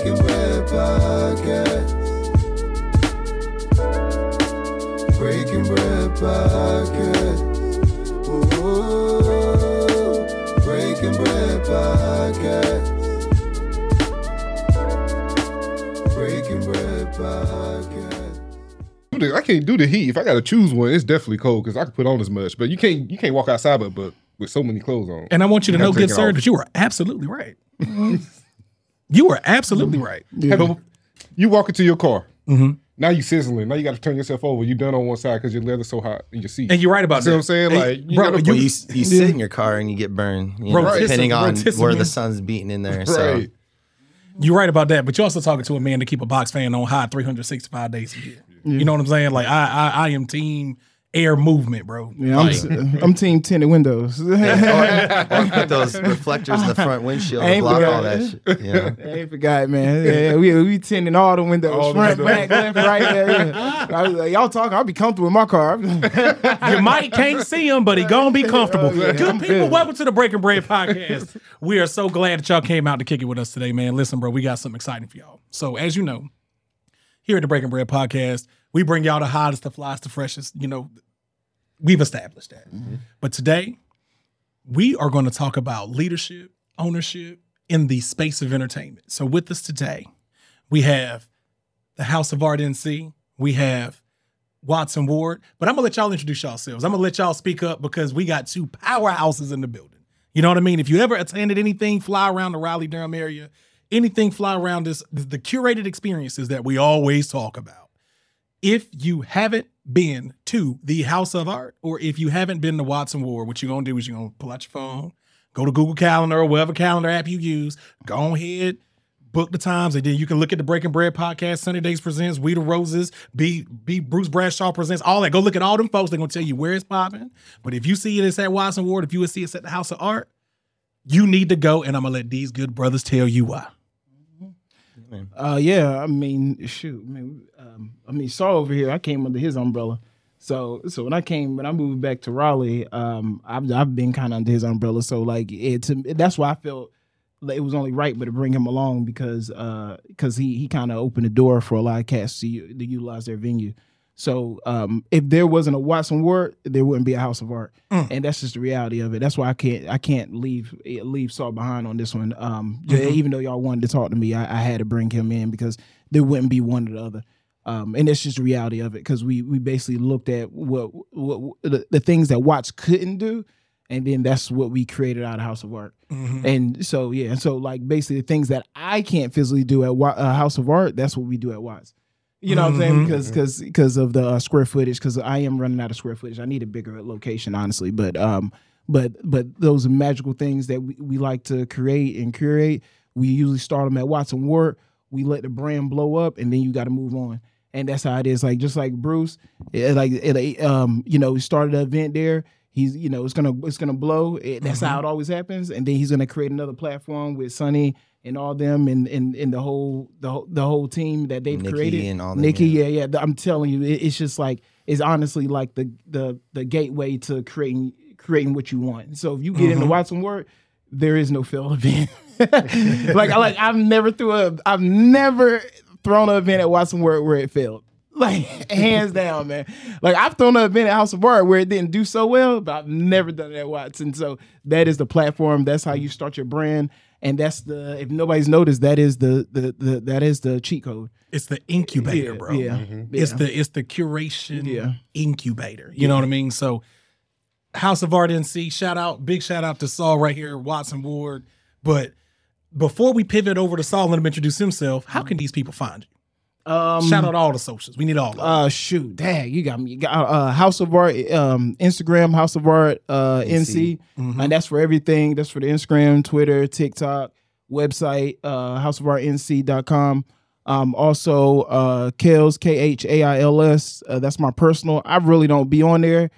Breaking Bread Podcast. Breaking Bread Podcast. Ooh, Breaking Bread Podcast. Breaking Bread Podcast. I can't do the heat. If I got to choose one, it's definitely cold because I can put on as much. But you can't you can't walk outside but, but with so many clothes on. And I want you to You know, gotta take good sir, off. that you were absolutely right. you were absolutely right. Have- you walk into your car. Mhm. Now you sizzling. Now you got to turn yourself over. You done on one side because your leather's so hot in your seat. And you're right about See that. what I'm saying? Hey, Like, you bro, gotta you- you, you sit in your car and you get burned, you know, Rotisserie- depending on rotisserie. where the sun's beating in there. So right. You're right about that, but you're also talking to a man to keep a box fan on high 365 days a year. You know what I'm saying? Like I, I, I am team air movement, bro. Yeah, I'm, Like, I'm team tinted windows. or, or put those reflectors in the front windshield I to ain't block forgot. all that shit. You know? I ain't forgot, man. Yeah, we we tinting all the windows, All the windows. back, left, right. Yeah, yeah. I was like, y'all talking? I'll be comfortable in my car. you might can't see him, but he gonna be comfortable. yeah, Good I'm people, good. welcome to the Breaking Bread podcast. we are so glad that y'all came out to kick it with us today, man. Listen, bro, we got something exciting for y'all. So as you know, here at the Breaking Bread podcast, we bring y'all the hottest, the flyest, the freshest. You know, we've established that. Mm-hmm. But today, we are going to talk about leadership, ownership in the space of entertainment. So with us today, we have the House of Art NC. We have Watts and Ward. But I'm gonna let y'all introduce yourselves. I'm gonna let y'all speak up because we got two powerhouses in the building. You know what I mean? If you ever attended anything fly around the Raleigh Durham area, anything fly around this, the curated experiences that we always talk about. If you haven't been to the House of Art, or if you haven't been to Watts and Ward, what you're gonna do is you're gonna pull out your phone, go to Google Calendar or whatever calendar app you use, go ahead, book the times, and then you can look at the Breaking Bread podcast. Sunday Days presents, We the Roses, be be Bruce Bradshaw presents, all that. Go look at all them folks. They're gonna tell you where it's popping. But if you see it, it's at Watts and Ward. If you would see it's at the House of Art, you need to go. And I'm gonna let these good brothers tell you why. Uh, yeah, I mean, shoot, I mean, um, I mean, Saul over here, I came under his umbrella. So, so when I came, when I moved back to Raleigh, um, I've I've been kind of under his umbrella. So, like, it that's why I felt like it was only right, but to bring him along because uh, because he he kind of opened the door for a lot of cats to, to utilize their venue. So, um, if there wasn't a Watts and Ward, there wouldn't be a House of Art, and that's just the reality of it. That's why I can't I can't leave leave Saul behind on this one. Um, j- even though y'all wanted to talk to me, I, I had to bring him in because there wouldn't be one or the other. Um, and that's just the reality of it because we we basically looked at what, what, the, the things that Watts couldn't do, and then that's what we created out of House of Art. And so yeah, so like basically the things that I can't physically do at Wa- uh, House of Art, that's what we do at Watts. You know what I'm saying? Because because because of the uh, square footage. Because I am running out of square footage. I need a bigger location, honestly. But um, but but those magical things that we, we like to create and curate, we usually start them at Watts and Ward. We let the brand blow up, and then you got to move on. And that's how it is. Like just like Bruce, it, like eh, it, um, you know, he started an event there. He's you know it's gonna it's gonna blow. It, that's how mm-hmm. it always happens. And then he's gonna create another platform with Sonny and all them and and, and the whole the whole the whole team that they've Nikki created. and all them, Nikki, yeah. yeah, yeah. I'm telling you, it, it's just like it's honestly like the the the gateway to creating creating what you want. So if you get into mm-hmm. Watts and Ward, there is no failed event. like I like I've never threw a I've never thrown an event at Watts and Ward where it failed. Like hands down, man. Like I've thrown an event at House of Art where it didn't do so well, but I've never done it at Watson. So that is the platform. That's how you start your brand. And that's the if nobody's noticed, that is the the, the that is the cheat code. It's the incubator, Yeah, bro. yeah, mm-hmm. It's yeah. the it's the curation Yeah. incubator. You know what I mean? So House of Art NC, shout out, big shout out to Saul right here, Watts and Ward. But before we pivot over to Saul, let him introduce himself. How can these people find you? Um, Shout out all the socials. We need all of them. Uh, shoot, dang, you got me. You got uh, House of Art, um, Instagram, House of Art, uh, NC, Mm-hmm. and that's for everything. That's for the Instagram, Twitter, TikTok, website, uh, houseofartnc.com. Um, also, uh, Kales, K H A I L S. Uh, that's my personal. I really don't be on there.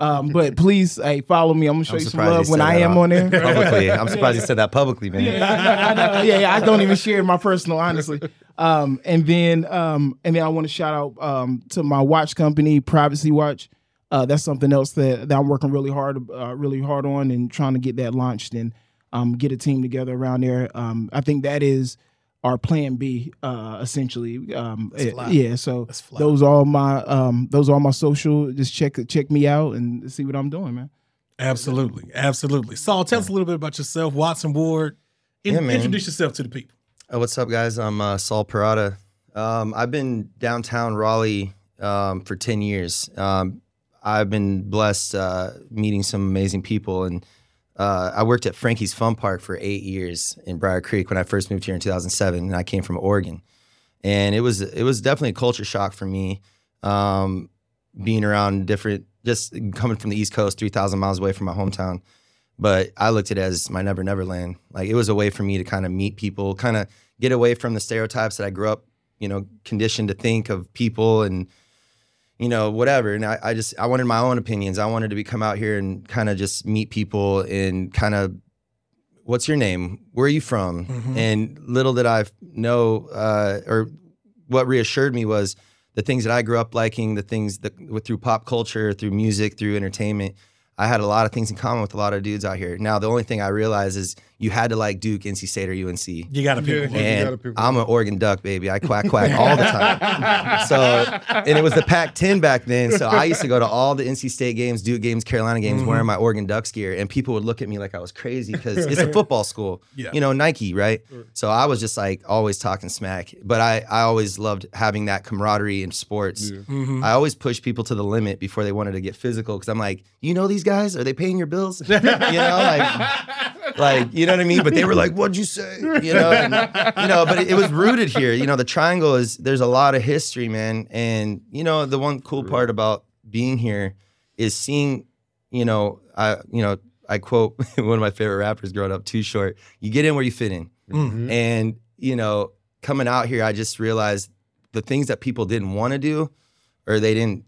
Um, but please, hey, follow me. I'm gonna show I'm you some love he when I am on there. publicly. I'm surprised you said that publicly, man. yeah, I know, I yeah, yeah. I don't even share my personal, honestly. Um, and then, um, and then I want to shout out um, to my watch company, Privacy Watch. Uh, that's something else that, that I'm working really hard, uh, really hard on, and trying to get that launched and um, get a team together around there. Um, I think that is our plan B, uh, essentially. Um, That's eh, yeah, so That's those are all my um, those are all my social. Just check check me out and see what I'm doing, man. Absolutely, absolutely. Saul, tell us a little bit about yourself, Watts and Ward. In- Yeah, introduce yourself to the people. Uh, what's up, guys? I'm uh, Saul Parada. Um, I've been downtown Raleigh um, for 10 years. Um, I've been blessed uh, meeting some amazing people. And uh, I worked at Frankie's Fun Park for eight years in Brier Creek when I first moved here in 2007. And I came from Oregon. And it was it was definitely a culture shock for me um, being around different, just coming from the East Coast, 3,000 miles away from my hometown but I looked at it as my never never land. Like it was a way for me to kind of meet people, kind of get away from the stereotypes that I grew up, you know, conditioned to think of people and you know whatever. And I, I just I wanted my own opinions. I wanted to be come out here and kind of just meet people and kind of what's your name? Where are you from? Mhm. And little did I know, uh, or what reassured me was the things that I grew up liking, the things that through pop culture, through music, through entertainment. I had a lot of things in common with a lot of dudes out here. Now, the only thing I realize is you had to like Duke, NC State, or UNC. You got to pick Yeah, one. And gotta pick I'm an Oregon Duck, baby. I quack quack all the time. so, and it was the Pac-10 back then. So I used to go to all the NC State games, Duke games, Carolina games, Mm-hmm. wearing my Oregon Ducks gear, and people would look at me like I was crazy because it's a football school. Yeah. You know, Nike, right? So I was just like always talking smack. But I, I always loved having that camaraderie in sports. Yeah. Mhm. I always push people to the limit before they wanted to get physical because I'm like, you know these guys? Are they paying your bills? you know, like, like you know what I mean. But they were like, "What'd you say?" You know, and, you know. But it, it was rooted here. You know, the triangle is there's a lot of history, man. And you know, the one cool part about being here is seeing, you know, I you know I quote one of my favorite rappers growing up, Too Short. You get in where you fit in. Mhm. And you know, coming out here, I just realized the things that people didn't want to do, or they didn't,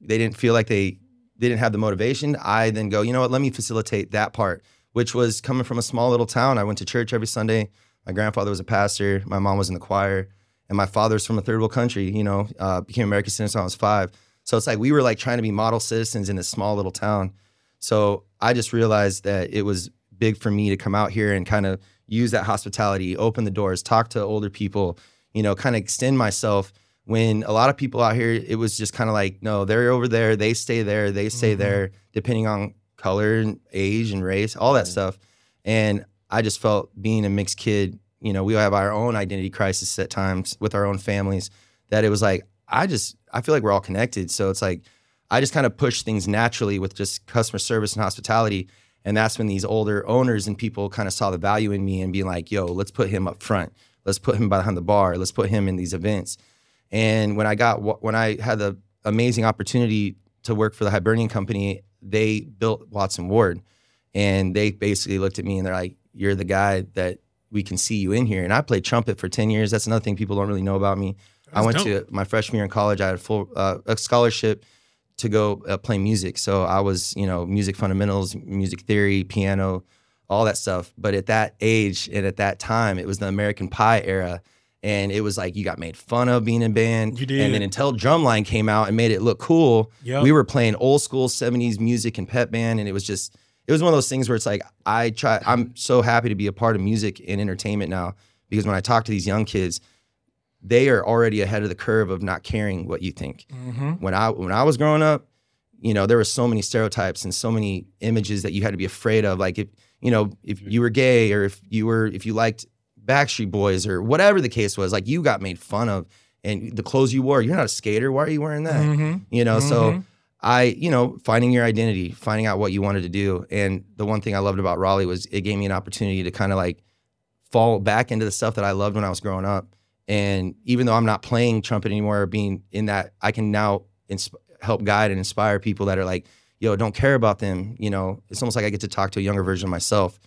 they didn't feel like they, they didn't have the motivation. I then go, you know what? Let me facilitate that part, which was coming from a small little town. I went to church every Sunday. My grandfather was a pastor. My mom was in the choir, and my father's from a third world country. You know, uh, became American citizen when I was five. So it's like we were like trying to be model citizens in this small little town. So I just realized that it was big for me to come out here and kind of use that hospitality, open the doors, talk to older people, you know, kind of extend myself. When a lot of people out here, it was just kind of like, no, they're over there, they stay there, they stay Mhm. there, depending on color and age and race, all that mm. stuff. And I just felt being a mixed kid, you know, we have our own identity crisis at times with our own families, that it was like, I just, I feel like we're all connected. So it's like, I just kind of push things naturally with just customer service and hospitality. And that's when these older owners and people kind of saw the value in me and being like, yo, let's put him up front. Let's put him behind the bar. Let's put him in these events. And when I got, when I had the amazing opportunity to work for the Hibernian Company, they built Watts and Ward. And they basically looked at me and they're like, you're the guy that we can see you in here. And I played trumpet for 10 years. That's another thing people don't really know about me. I went dope. to my freshman year in college. I had a full uh, a scholarship to go uh, play music. So I was, you know, music fundamentals, music theory, piano, all that stuff. But at that age and at that time, it was the American Pie era. And it was like you got made fun of being in band. You did. And then until Drumline came out and made it look cool, Yep. we were playing old school 70s music and pep band. And it was just, it was one of those things where it's like, I try, I'm so happy to be a part of music and entertainment now because when I talk to these young kids, they are already ahead of the curve of not caring what you think Mhm. when I when I was growing up, you know, there were so many stereotypes and so many images that you had to be afraid of. Like if you know, if you were gay or if you were if you liked Backstreet Boys or whatever the case was, like you got made fun of. And the clothes you wore, you're not a skater. Why are you wearing that? Mhm. You know, so Mhm. I, you know, finding your identity, finding out what you wanted to do. And the one thing I loved about Raleigh was it gave me an opportunity to kind of like fall back into the stuff that I loved when I was growing up. And even though I'm not playing trumpet anymore or being in that, I can now insp- help guide and inspire people that are like, yo, don't care about them. You know, it's almost like I get to talk to a younger version of myself.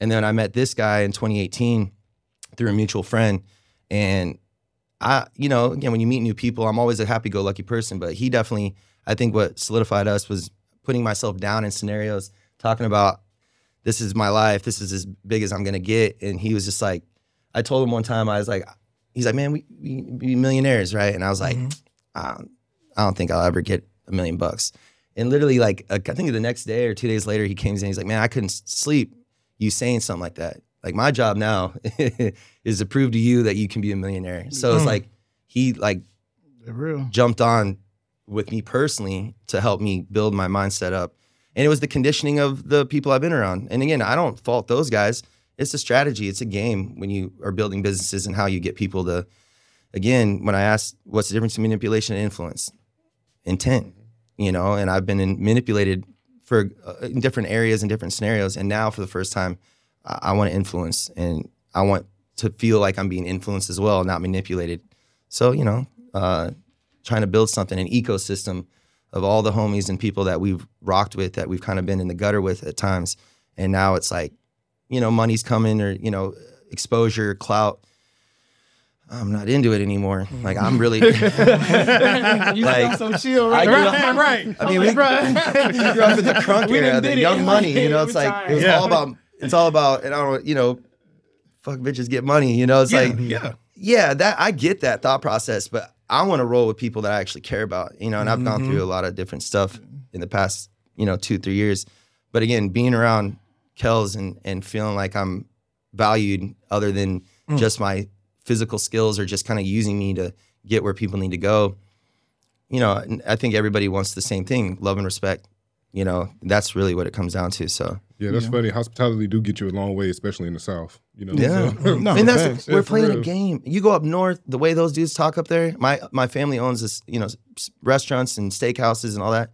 And then I met this guy in 2018 through a mutual friend. And I, you know, again, when you meet new people, I'm always a happy go lucky person, but he definitely, I think what solidified us was putting myself down in scenarios, talking about this is my life, this is as big as I'm gonna get. And he was just like, I told him one time, I was like, he's like, man, we, we be millionaires, right? And I was like, Mhm. I, don't, I don't think I'll ever get a million bucks. And literally, like, I think the next day or two days later, he came in, he's like, man, I couldn't sleep you saying something like that. Like my job now is to prove to you that you can be a millionaire. So it's Mm. like he like real. jumped on with me personally to help me build my mindset up. And it was the conditioning of the people I've been around. And again, I don't fault those guys. It's a strategy, it's a game when you are building businesses and how you get people to, again, when I asked what's the difference between manipulation and influence? Intent, you know, and I've been in, manipulated for uh, in different areas and different scenarios. And now for the first time, I, I want to influence and I want to feel like I'm being influenced as well, not manipulated. So, you know, uh, trying to build something, an ecosystem of all the homies and people that we've rocked with, that we've kind of been in the gutter with at times. And now it's like, you know, money's coming or, you know, exposure, clout. I'm not into it anymore. Like I'm really you Like, so chill, I right? grew right, right. I mean, we, grew up in the crunk era, the did it. young money. You know, it's like it was Yeah. all about. It's all about, and I don't, you know, fuck bitches get money. You know, it's Yeah, like, yeah. yeah, that I get that thought process, but I want to roll with people that I actually care about. You know, and I've gone Mm-hmm. through a lot of different stuff in the past, you know, two three years. But again, being around Kells and and feeling like I'm valued, other than Mm. just my physical skills, or just kind of using me to get where people need to go. You know, I think everybody wants the same thing: love and respect. You know, that's really what it comes down to. So Yeah, that's funny. Hospitality do get you a long way, especially in the South. You know. Yeah. so- No, and that's facts. we're Yeah, for playing a game. You go up north, the way those dudes talk up there. My my family owns this, you know, restaurants and steakhouses and all that.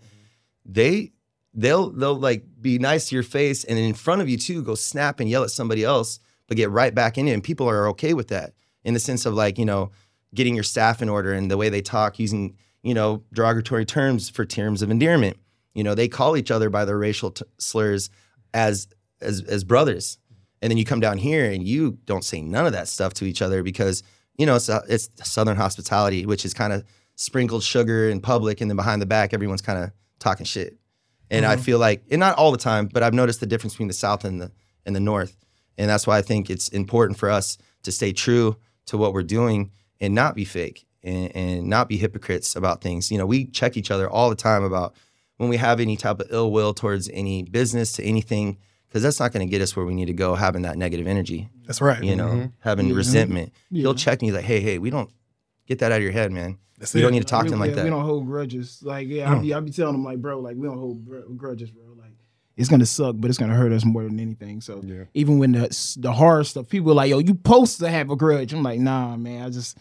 They they'll they'll like be nice to your face and in front of you too go snap and yell at somebody else, but get right back in it. And people are okay with that in the sense of like you know getting your staff in order and the way they talk using you know derogatory terms for terms of endearment. You know they call each other by their racial t- slurs as as as brothers. And then you come down here and you don't say none of that stuff to each other because you know it's uh, it's southern hospitality which is kind of sprinkled sugar in public and then behind the back everyone's kind of talking shit. And i feel like and not all the time but i've noticed the difference between the south and the and the north. And that's why i think it's important for us to stay true to what we're doing and not be fake and, and not be hypocrites about things. You know we check each other all the time about when we have any type of ill will towards any business to anything because that's not going to get us where we need to go having that negative energy That's right. you know mm-hmm. having mm-hmm. resentment he'll check me like hey hey we don't get that out of your head man That's we it. don't need to talk we, to him like yeah, that We don't hold grudges. Like, yeah, I mm. be, I be telling him like, bro, like, we don't hold gr- grudges, bro. Like, it's gonna suck, but it's gonna hurt us more than anything. So, Yeah. even when the the hard stuff, people are like, yo, you supposed to have a grudge. I'm like, nah, man, I just.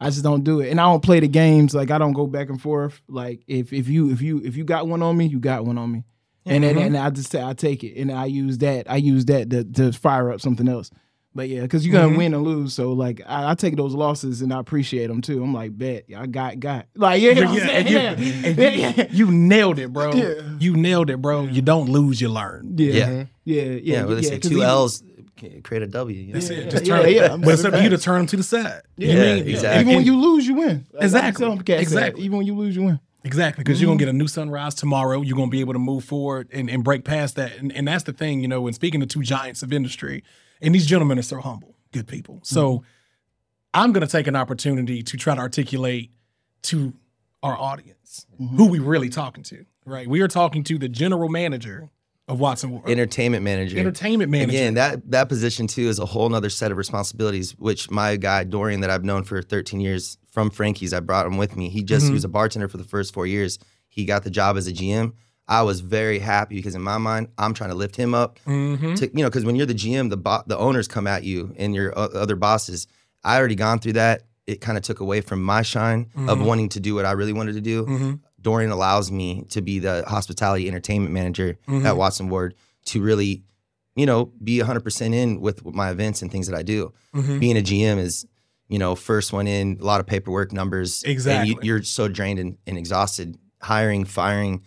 I just don't do it, and I don't play the games. Like I don't go back and forth. Like if if you if you if you got one on me, you got one on me, and then mm-hmm. and I just say I take it, and I use that I use that to, to fire up something else. But yeah, because you're gonna mm-hmm. win and lose. So like I, I take those losses and I appreciate them too. I'm like, bet I got got like yeah, you know what Yeah, and you, and yeah, you, you nailed it, bro. Yeah. You nailed it, bro. You don't lose, you learn. yeah, Yeah. yeah, yeah, yeah. yeah, well, they say 'cause two even- L's can create a W you know? That's it. Yeah, Just yeah, turn. yeah. But it's up to you to turn them to the side. You Yeah, mean? exactly. Even when you lose, you win. Like, Exactly. tell them cats that. Exactly. Even when you lose, you win. Exactly, because you're gonna get a new sunrise tomorrow. You're gonna be able to move forward and, and break past that. And, and that's the thing, you know, when speaking to two giants of industry, and these gentlemen are so humble, good people. So I'm gonna take an opportunity to try to articulate to our audience who we really talking to. Right. We are talking to the general manager of Watson entertainment manager Entertainment manager. Again, that that position too is a whole nother set of responsibilities. Which my guy Dorian, that I've known for 13 years from Frankie's, I brought him with me. He just he was a bartender for the first four years. He got the job as a GM. I was very happy because in my mind, I'm trying to lift him up. Mhm. To, you know, because when you're the GM, the bo- the owners come at you and your o- other bosses. I already gone through that. It kind of took away from my shine of mm-hmm. wanting to do what I really wanted to do. Mm-hmm. Dorian allows me to be the hospitality entertainment manager Mhm. at Watts and Ward to really, you know, be 100% in with my events and things that I do. Mhm. Being a GM is, you know, first one in, a lot of paperwork, numbers. And Exactly. you, you're so drained and, and exhausted, hiring, firing.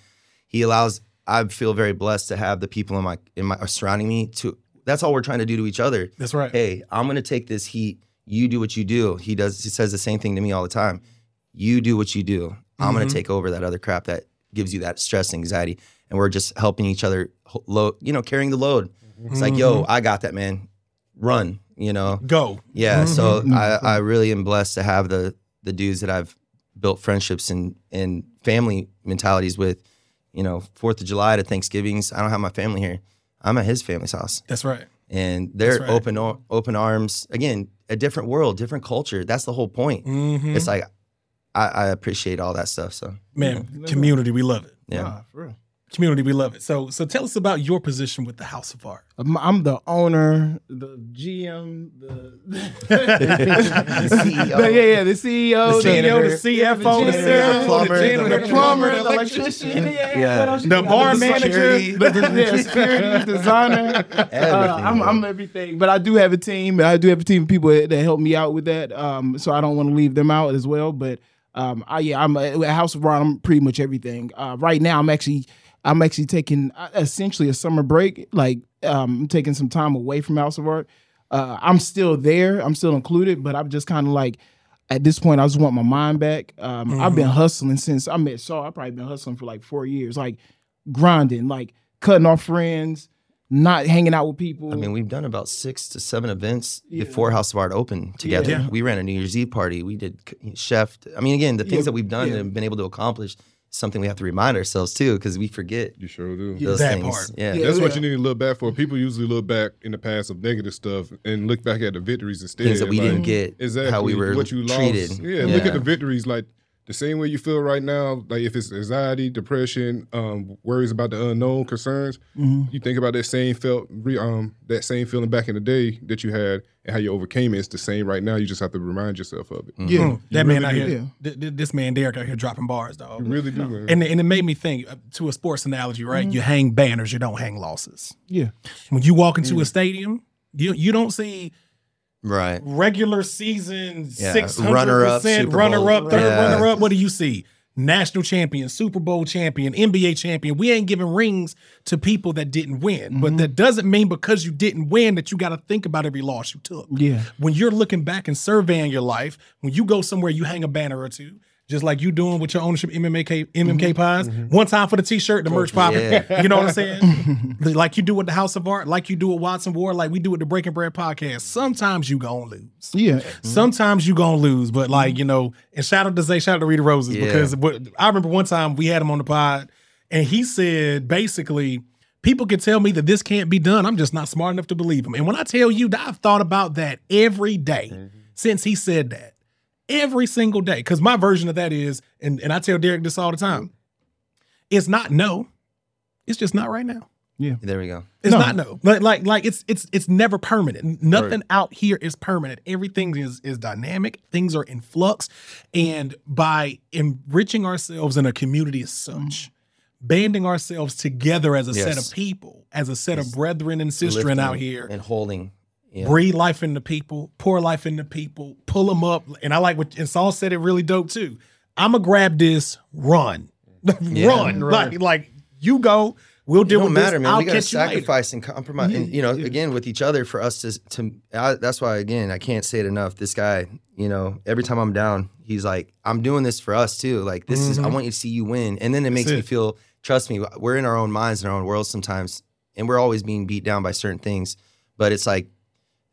He allows, I feel very blessed to have the people in my, in my, surrounding me to, that's all we're trying to do to each other That's right. hey, I'm gonna take this heat. You do what you do. He does. He says the same thing to me all the time. You do what you do. I'm gonna Mhm. take over that other crap that gives you that stress and anxiety, and we're just helping each other load. You know, carrying the load. It's like, yo, I got that, man. Run. You know. Go. Yeah. So Mhm. I, I really am blessed to have the the dudes that I've built friendships and and family mentalities with. You know, Fourth of July to Thanksgivings. I don't have my family here. I'm at his family's house. That's right. and they're right. open open arms. Again, a different world, different culture. That's the whole point. Mhm. It's like I, I appreciate all that stuff. So Man, community, we love it. yeah. Nah, for real. Community, we love it. So, so tell us about your position with the House of Art. I'm, I'm the owner, the GM, the, CEO. The- yeah, yeah, the CEO, The janitor. the CFO, the janitor, janitor, the plumber, the, janitor, the the plumber, electrician, the electrician, yeah, Yeah. what else you The bar The manager, security, the, the, yeah, security designer. Uh, I'm. I'm everything, but I do have a team. I do have a team of people that help me out with that. Um, so I don't want to leave them out as well. But um, I, yeah, I'm a House of Ron. I'm pretty much everything. Uh, right now, I'm actually, I'm actually taking uh, essentially a summer break. Like, um, I'm taking some time away from House of Art. Uh, I'm still there. I'm still included, but I'm just kind of like. At this point, I just want my mind back. Um, I've been hustling since I met Saul. I've probably been hustling for like four years, like grinding, like cutting off friends, not hanging out with people. I mean, we've done about six to seven events Yeah. before House of Art opened together. Yeah. We ran a New Year's Eve party. We did chef. I mean, again, the things Yeah, that we've done yeah. and been able to accomplish something we have to remind ourselves too, because we forget You sure do. those that things. part. Yeah. Yeah. That's what you need to look back for. People usually look back in the past of negative stuff and look back at the victories instead. Things that we Like, didn't get, exactly how we were what you treated. lost. Yeah, look at the victories like the same way you feel right now. Like if it's anxiety, depression, um, worries about the unknown, concerns. Mhm. You think about that same felt, re, um, that same feeling back in the day that you had and how you overcame it. It's the same right now. You just have to remind yourself of it. Yeah. Mm, that man out really here, do. th- th- this man Derek out here dropping bars, dog. You really do, man. And, and it made me think uh, to a sports analogy, right? Mm-hmm. You hang banners, you don't hang losses. Yeah. When you walk into a stadium, you you don't see Right. regular season Yeah, six hundred runner-up, percent runner up, third Yeah. runner up. What do you see? National champion, Super Bowl champion, NBA champion. We ain't giving rings to people that didn't win, Mm-hmm. but that doesn't mean because you didn't win that you got to think about every loss you took. Yeah. When you're looking back and surveying your life, when you go somewhere, you hang a banner or two. Just like you doing with your ownership MMK MMK mm-hmm. pies. Mm-hmm. One time for the t-shirt, the merch popping. Yeah. You know what I'm saying? like you do with the House of Art, like you do with Watts and Ward, like we do with the Breaking Bread podcast. Sometimes you gonna lose. Yeah. Mm-hmm. Sometimes you gonna lose, but like you know, and shout out to Zay, shout out to Rita Roses Yeah. because I remember one time we had him on the pod, and he said basically, people can tell me that this can't be done. I'm just not smart enough to believe him. And when I tell you that I've thought about that every day since he said that, every single day, because my version of that is, and and I tell Derek this all the time, it's not no, it's just not right now. Yeah. There we go. It's No. not no. Like like like it's it's it's never permanent. Nothing out here is permanent. Everything is is dynamic. Things are in flux. And by enriching ourselves in a community as such, banding ourselves together as a set of people, as a set of brethren and sistren Lifting out here, and holding. Yeah. breathe life into people, pour life into people, pull them up. And I like what and Saul said it really dope too. I'ma grab this, run. run. Like like you go. We'll It deal don't with matter, this. man. I'll we you later. sacrifice and compromise, and you know, again with each other for us to. to I, that's why, again, I can't say it enough. This guy, you know, every time I'm down, he's like, "I'm doing this for us too. Like this is, I mm-hmm. want you to see you win." And then it makes me it. feel. Trust me, we're in our own minds in our own worlds sometimes, and we're always being beat down by certain things. But it's like,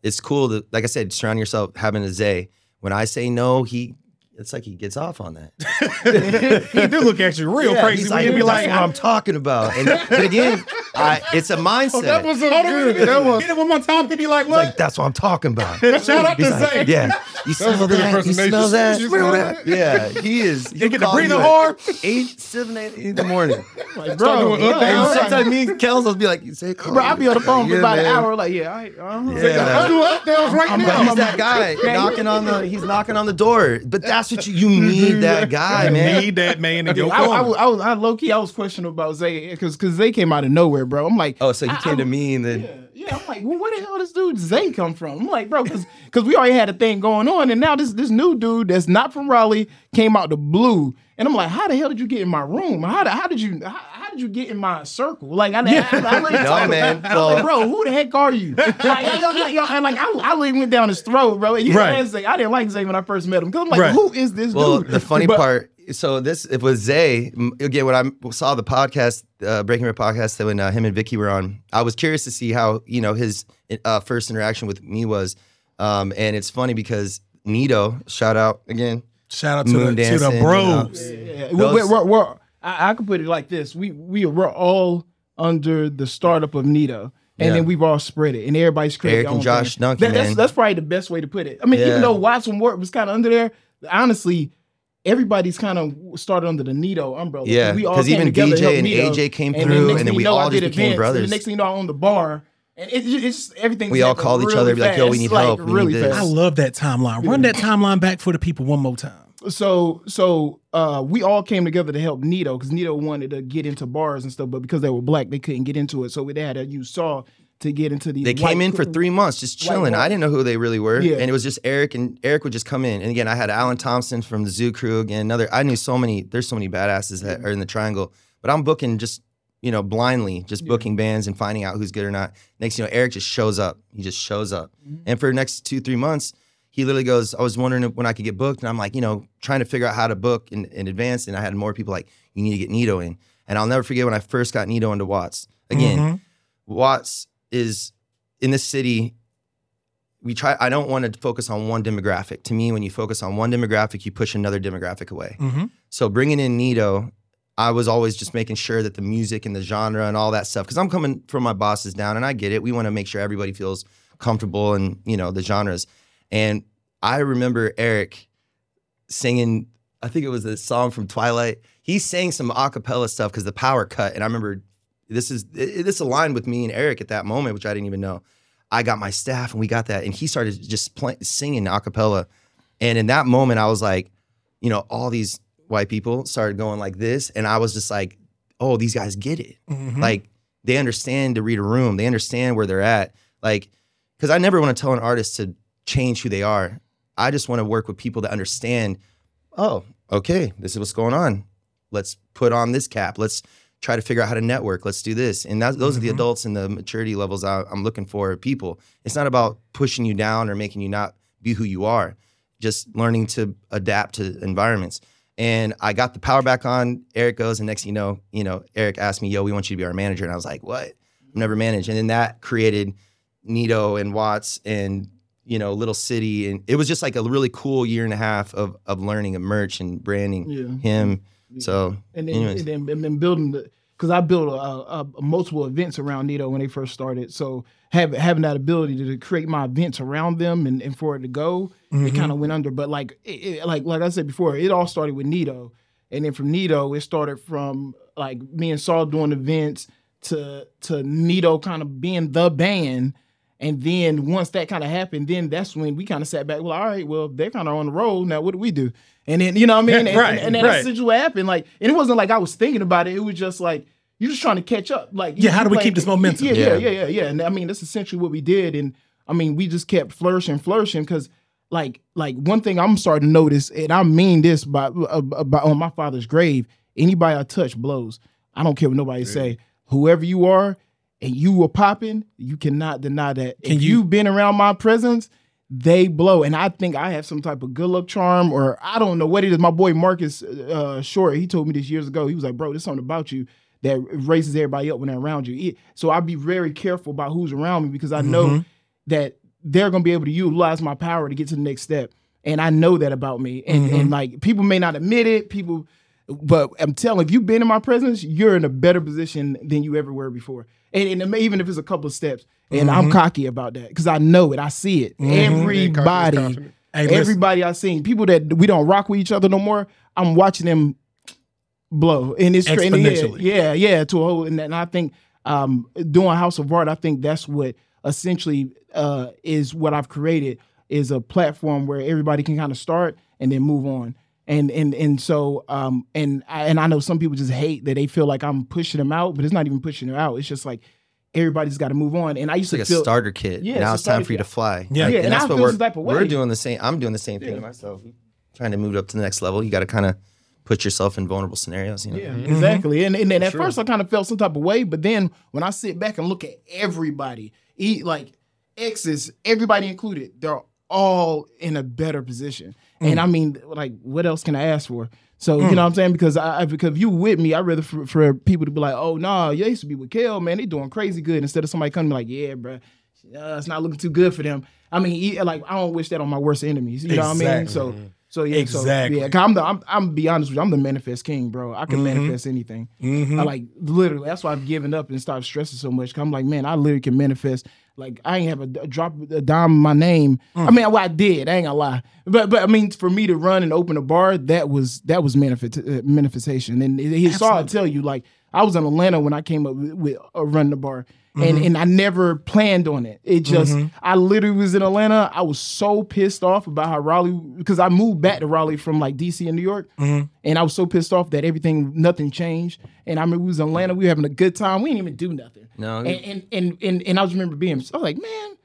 it's cool to, like I said, surround yourself having a Zay. When I say no, he. It's like he gets off on that. he do look at you real Yeah, crazy. He's when like, you be like, what I'm talking about. And but again, I, it's a oh, mindset. that was so hold good. hit That was hit it one more time. He'd be like, He's what? like, that's what I'm talking about. Shout out He's to like, Zay. yeah, you was smell a good that? You impersonation. smell that? You smell that? Yeah, he is. You get the call breathing hard. Eight, seven, eight in the morning. Like, bro, doing up, bro, down, sometimes me and Kels will be like, you say, bro, I'll be on the phone for about an hour. Like, yeah, I. Yeah. I'm doing up downs right now. He's that guy knocking on the. He's knocking on the door. But that's what you you need. That guy, I man. need that man in Yeah, your I, I, I was, I low key, I was questioning about Zay because because Zay came out of nowhere, bro. I'm like, Oh, so he I- came I- to me and then. Yeah, yeah, I'm like, well, where the hell this dude Zay come from? I'm like, bro, because because we already had a thing going on, and now this this new dude that's not from Raleigh came out the blue, and I'm like, how the hell did you get in my room? How, the, how did you how, how did you get in my circle? Like, I, I, I, I, like, No, man. I'm like, bro, who the heck are you? like, I, I, I, like, I, I literally went down his throat, bro. And you Right. right. Zay. I didn't like Zay when I first met him because I'm like, Right. who is this Well, dude? the funny But- part. So this it was Zay again. When I saw the podcast, uh, Breaking Bread podcast, that when uh, him and Vicky were on, I was curious to see how you know his uh, first interaction with me was. Um, and it's funny because Nito, shout out again. Shout out to Moon the, to the dancing, you know. bros. Yeah, Those- we're, we're, we're, I, I can put it like this: we we we're all under the startup of Nito, And Yeah. then we've all spread it, and everybody's created Eric and Josh. Duncan, That- that's that's probably the best way to put it. I mean, Yeah. even though Watts and Ward was kind of under there, honestly, everybody's kind of started under the Nito umbrella. Yeah, we all 'cause came even together to VJ and Nito. AJ came then through, next and then we all did just became events, and brothers. The next thing you know, I own the bar, and it, it's everything. We all called each other, be like, "Yo, we need help, we need really this." I love that timeline. Run that timeline back for the people one more time. So so uh we all came together to help Nito because Nito wanted to get into bars and stuff, but because they were black, they couldn't get into it. So they had to use Saul to get into these. They came in for three months just chilling. I didn't know who they really were. Yeah. And it was just Eric and Eric would just come in. And again, I had Alan Thompson from the Zoo Crew again. Another I knew so many, there's so many badasses that are in the triangle. But I'm booking just, you know, blindly, just booking bands and finding out who's good or not. Next, you know, Eric just shows up. He just shows up. Mm-hmm. And for the next two, three months, he literally goes, I was wondering when I could get booked. And I'm like, you know, trying to figure out how to book in, in advance. And I had more people like, you need to get Nito in. And I'll never forget when I first got Nito into Watts. Again, Mhm. Watts is in this city. We try. I don't want to focus on one demographic. To me, when you focus on one demographic, you push another demographic away. Mhm. So bringing in Nito, I was always just making sure that the music and the genre and all that stuff. Because I'm coming from my bosses down, and I get it. We want to make sure everybody feels comfortable and you know the genres. And I remember Eric singing. I think it was a song from Twilight. He sang some a cappella stuff because the power cut, and I remember this is it, this aligned with me and Eric at that moment, which I didn't even know. I got my staff and we got that, and he started just play, singing a cappella. And in that moment, I was like, you know, all these white people started going like this, and I was just like, oh, these guys get it. Mhm. Like they understand to read a room, they understand where they're at. Like, because I never want to tell an artist to change who they are. I just want to work with people that understand. Oh, okay, this is what's going on. Let's put on this cap. Let's try to figure out how to network. Let's do this. And that, those are the Mhm. adults and the maturity levels I, I'm looking for. People. It's not about pushing you down or making you not be who you are. Just learning to adapt to environments. And I got the power back on. Eric goes, and next thing you know, you know, Eric asked me, "Yo, we want you to be our manager," and I was like, "What? I've never managed." And then that created Nito and Watts and you know Little City, and it was just like a really cool year and a half of of learning of merch and branding Yeah. him. So, and then, anyways. and then and then building the because I built a, a, a multiple events around Nito when they first started. So having having that ability to, create my events around them and, and for it to go, it Mhm. kind of went under. But like it, it- like like I said before, it all started with Nito, and then from Nito, it started from like me and Saul doing events to to Nito kind of being the band. And then once that kind of happened, then that's when we kind of sat back. Well, all right, well, they're kind of on the road now. What do we do? And then you know what I mean? And, Right, and, and then right. that's what happened. Like, and it wasn't like I was thinking about it. It was just like you're just trying to catch up. Like, Yeah, how do we playing- keep this momentum? Yeah, yeah, Yeah. yeah, yeah, yeah. And I mean, that's essentially what we did. And I mean, we just kept flourishing, flourishing because. Like, like one thing I'm starting to notice, and I mean this by, uh, by on my father's grave. Anybody I touch blows. I don't care what nobody say. Whoever you are, and you were popping, you cannot deny that. Can if you- you've been around my presence, they blow. And I think I have some type of good luck charm, or I don't know what it is. My boy Marcus uh, Short, he told me this years ago. He was like, "Bro, there's something about you that raises everybody up when they're around you." It- so I be very careful about who's around me because I know Mhm. that they're gonna be able to utilize my power to get to the next step. And I know that about me. And Mhm. and like people may not admit it, people but I'm telling if you've been in my presence, you're in a better position than you ever were before. And, and it may- even if it's a couple of steps. And I'm Mhm. cocky about that because I know it. I see it. Mhm. Everybody. Hey, everybody I've seen, people that we don't rock with each other no more, I'm watching them blow. And it's straight- and yeah, Exponentially. Yeah, yeah, to a whole and, and I think um doing House of Art, I think that's what essentially uh is what I've created is a platform where everybody can kind of start and then move on. And and and so um and I, and I know some people just hate that they feel like I'm pushing them out, but it's not even pushing them out. It's just like everybody's got to move on. And I used It's like to a starter kit. Yeah, now it's it's time starter for you to fly. Yeah. Yeah, and I that's feel what we're, some type of way. we're doing the same. I'm doing the same thing Yeah. to myself. Trying to move up to the next level. You got to kind of put yourself in vulnerable scenarios. You know. Yeah, exactly. And and then at Sure. first I kind of felt some type of way, but then when I sit back and look at everybody, eat like exes, everybody included, they're all in a better position. And I mean, like, what else can I ask for? So you know what I'm saying? Because I I- because if you with me, I rather for, for people to be like, oh nah, you used to be with Kel, man, they doing crazy good. Instead of somebody coming like, yeah, bro, uh, it's not looking too good for them. I mean, e- like I don't wish that on my worst enemies. You know what I mean? So So yeah, Exactly. So, yeah, I'm the I'm I'm be honest with you, I'm the manifest king, bro. I can manifest anything. Mhm. I like literally. That's why I've given up and started stressing so much. I'm like, man, I literally can manifest. Like I ain't have a, a drop a dime in my name. I mean, well, I did. I ain't gonna lie. But but I mean, for me to run and open a bar, that was that was manifest, uh, manifestation. And he saw it tell you like I was in Atlanta when I came up with, with uh, running the bar. And, mm-hmm. and I never planned on it. It just mm-hmm. I literally was in Atlanta. I was so pissed off about how Raleigh because I moved back to Raleigh from like DC and New York, mm-hmm. and I was so pissed off that everything nothing changed. And I remember we was in Atlanta. We were having a good time. We didn't even do nothing. No. And and and and, and I just remember being I was like, man,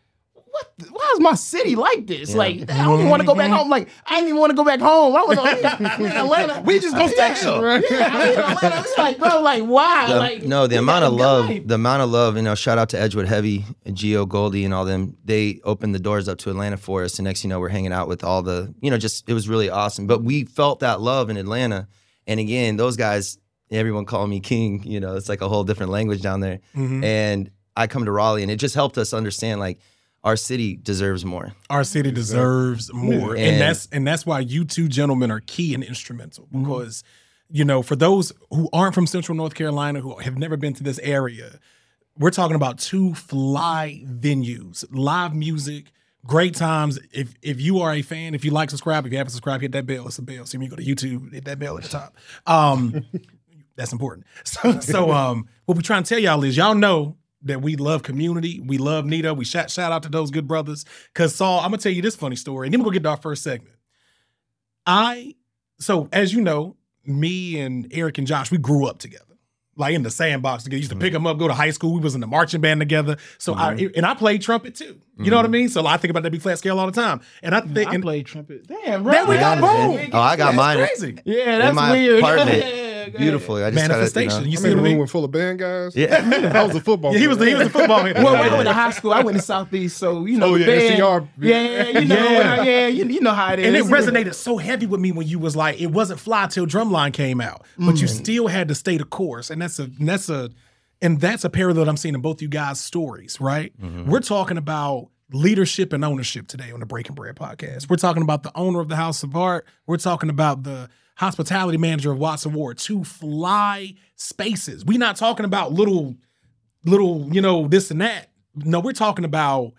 what? the- why is my city like this? Like I don't even want to go back home. Like I didn't even want to go back home. I was like, in Atlanta. We just gonna stay here. Yeah, I mean, Atlanta. It's like, bro, like why? The- like no, the amount of love, life. the amount of love, you know, shout out to Edgewood Heavy, Geo Goldie and all them. They opened the doors up to Atlanta for us. And next, you know, we're hanging out with all the, you know, just, it was really awesome. But we felt that love in Atlanta. And again, those guys, everyone called me king, you know, it's like a whole different language down there. Mhm. And I come to Raleigh and it just helped us understand like our city deserves more. Our city deserves more, and, And- that's and that's why you two gentlemen are key and instrumental Mm-hmm. because you know for those who aren't from Central North Carolina who have never been to this area, we're talking about two fly venues, live music. Great times. If if you are a fan, if you like, subscribe. If you haven't subscribed, hit that bell. It's a bell. See when you go to YouTube, hit that bell at the top. Um, that's important. So so um, what we're trying to tell y'all is y'all know that we love community. We love Nito. We shout shout out to those good brothers. Cause Saul, I'm gonna tell you this funny story, and then we're gonna get to our first segment. I so as you know, me and Eric and Josh, we grew up together. Like in the sandbox together. Used to pick mm-hmm. them up, go to high school. We was in the marching band together. So I mm-hmm. and I played trumpet too. You know what I mm-hmm. mean? So I think about that B flat scale all the time. And I think I and played trumpet. Damn, bro. there we got boom. Oh, I got That's mine. Crazy. Yeah, that's my weird. apartment. Go ahead. Beautifully. I just gotta, you know- Manifestation. You see a what I room mean? with full of band guys. Yeah. I was a football. Yeah, he was the, he was a football. Well, I went to high school. I went to Southeast, so you know. Oh, the yeah, band- SCR. Yeah, you know, Yeah. yeah, you, you know how it is. And it resonated so heavy with me when you was like, it wasn't fly till drumline came out, but you mm. still had to stay the course, and that's a and that's a and that's a parallel that I'm seeing in both you guys' stories. Right? Mm-hmm. We're talking about leadership and ownership today on the Breaking Bread podcast. We're talking about the owner of the House of Art. We're talking about the hospitality manager of Watts and Ward. to fly spaces. We're not talking about little little you know this and that. No, we're talking about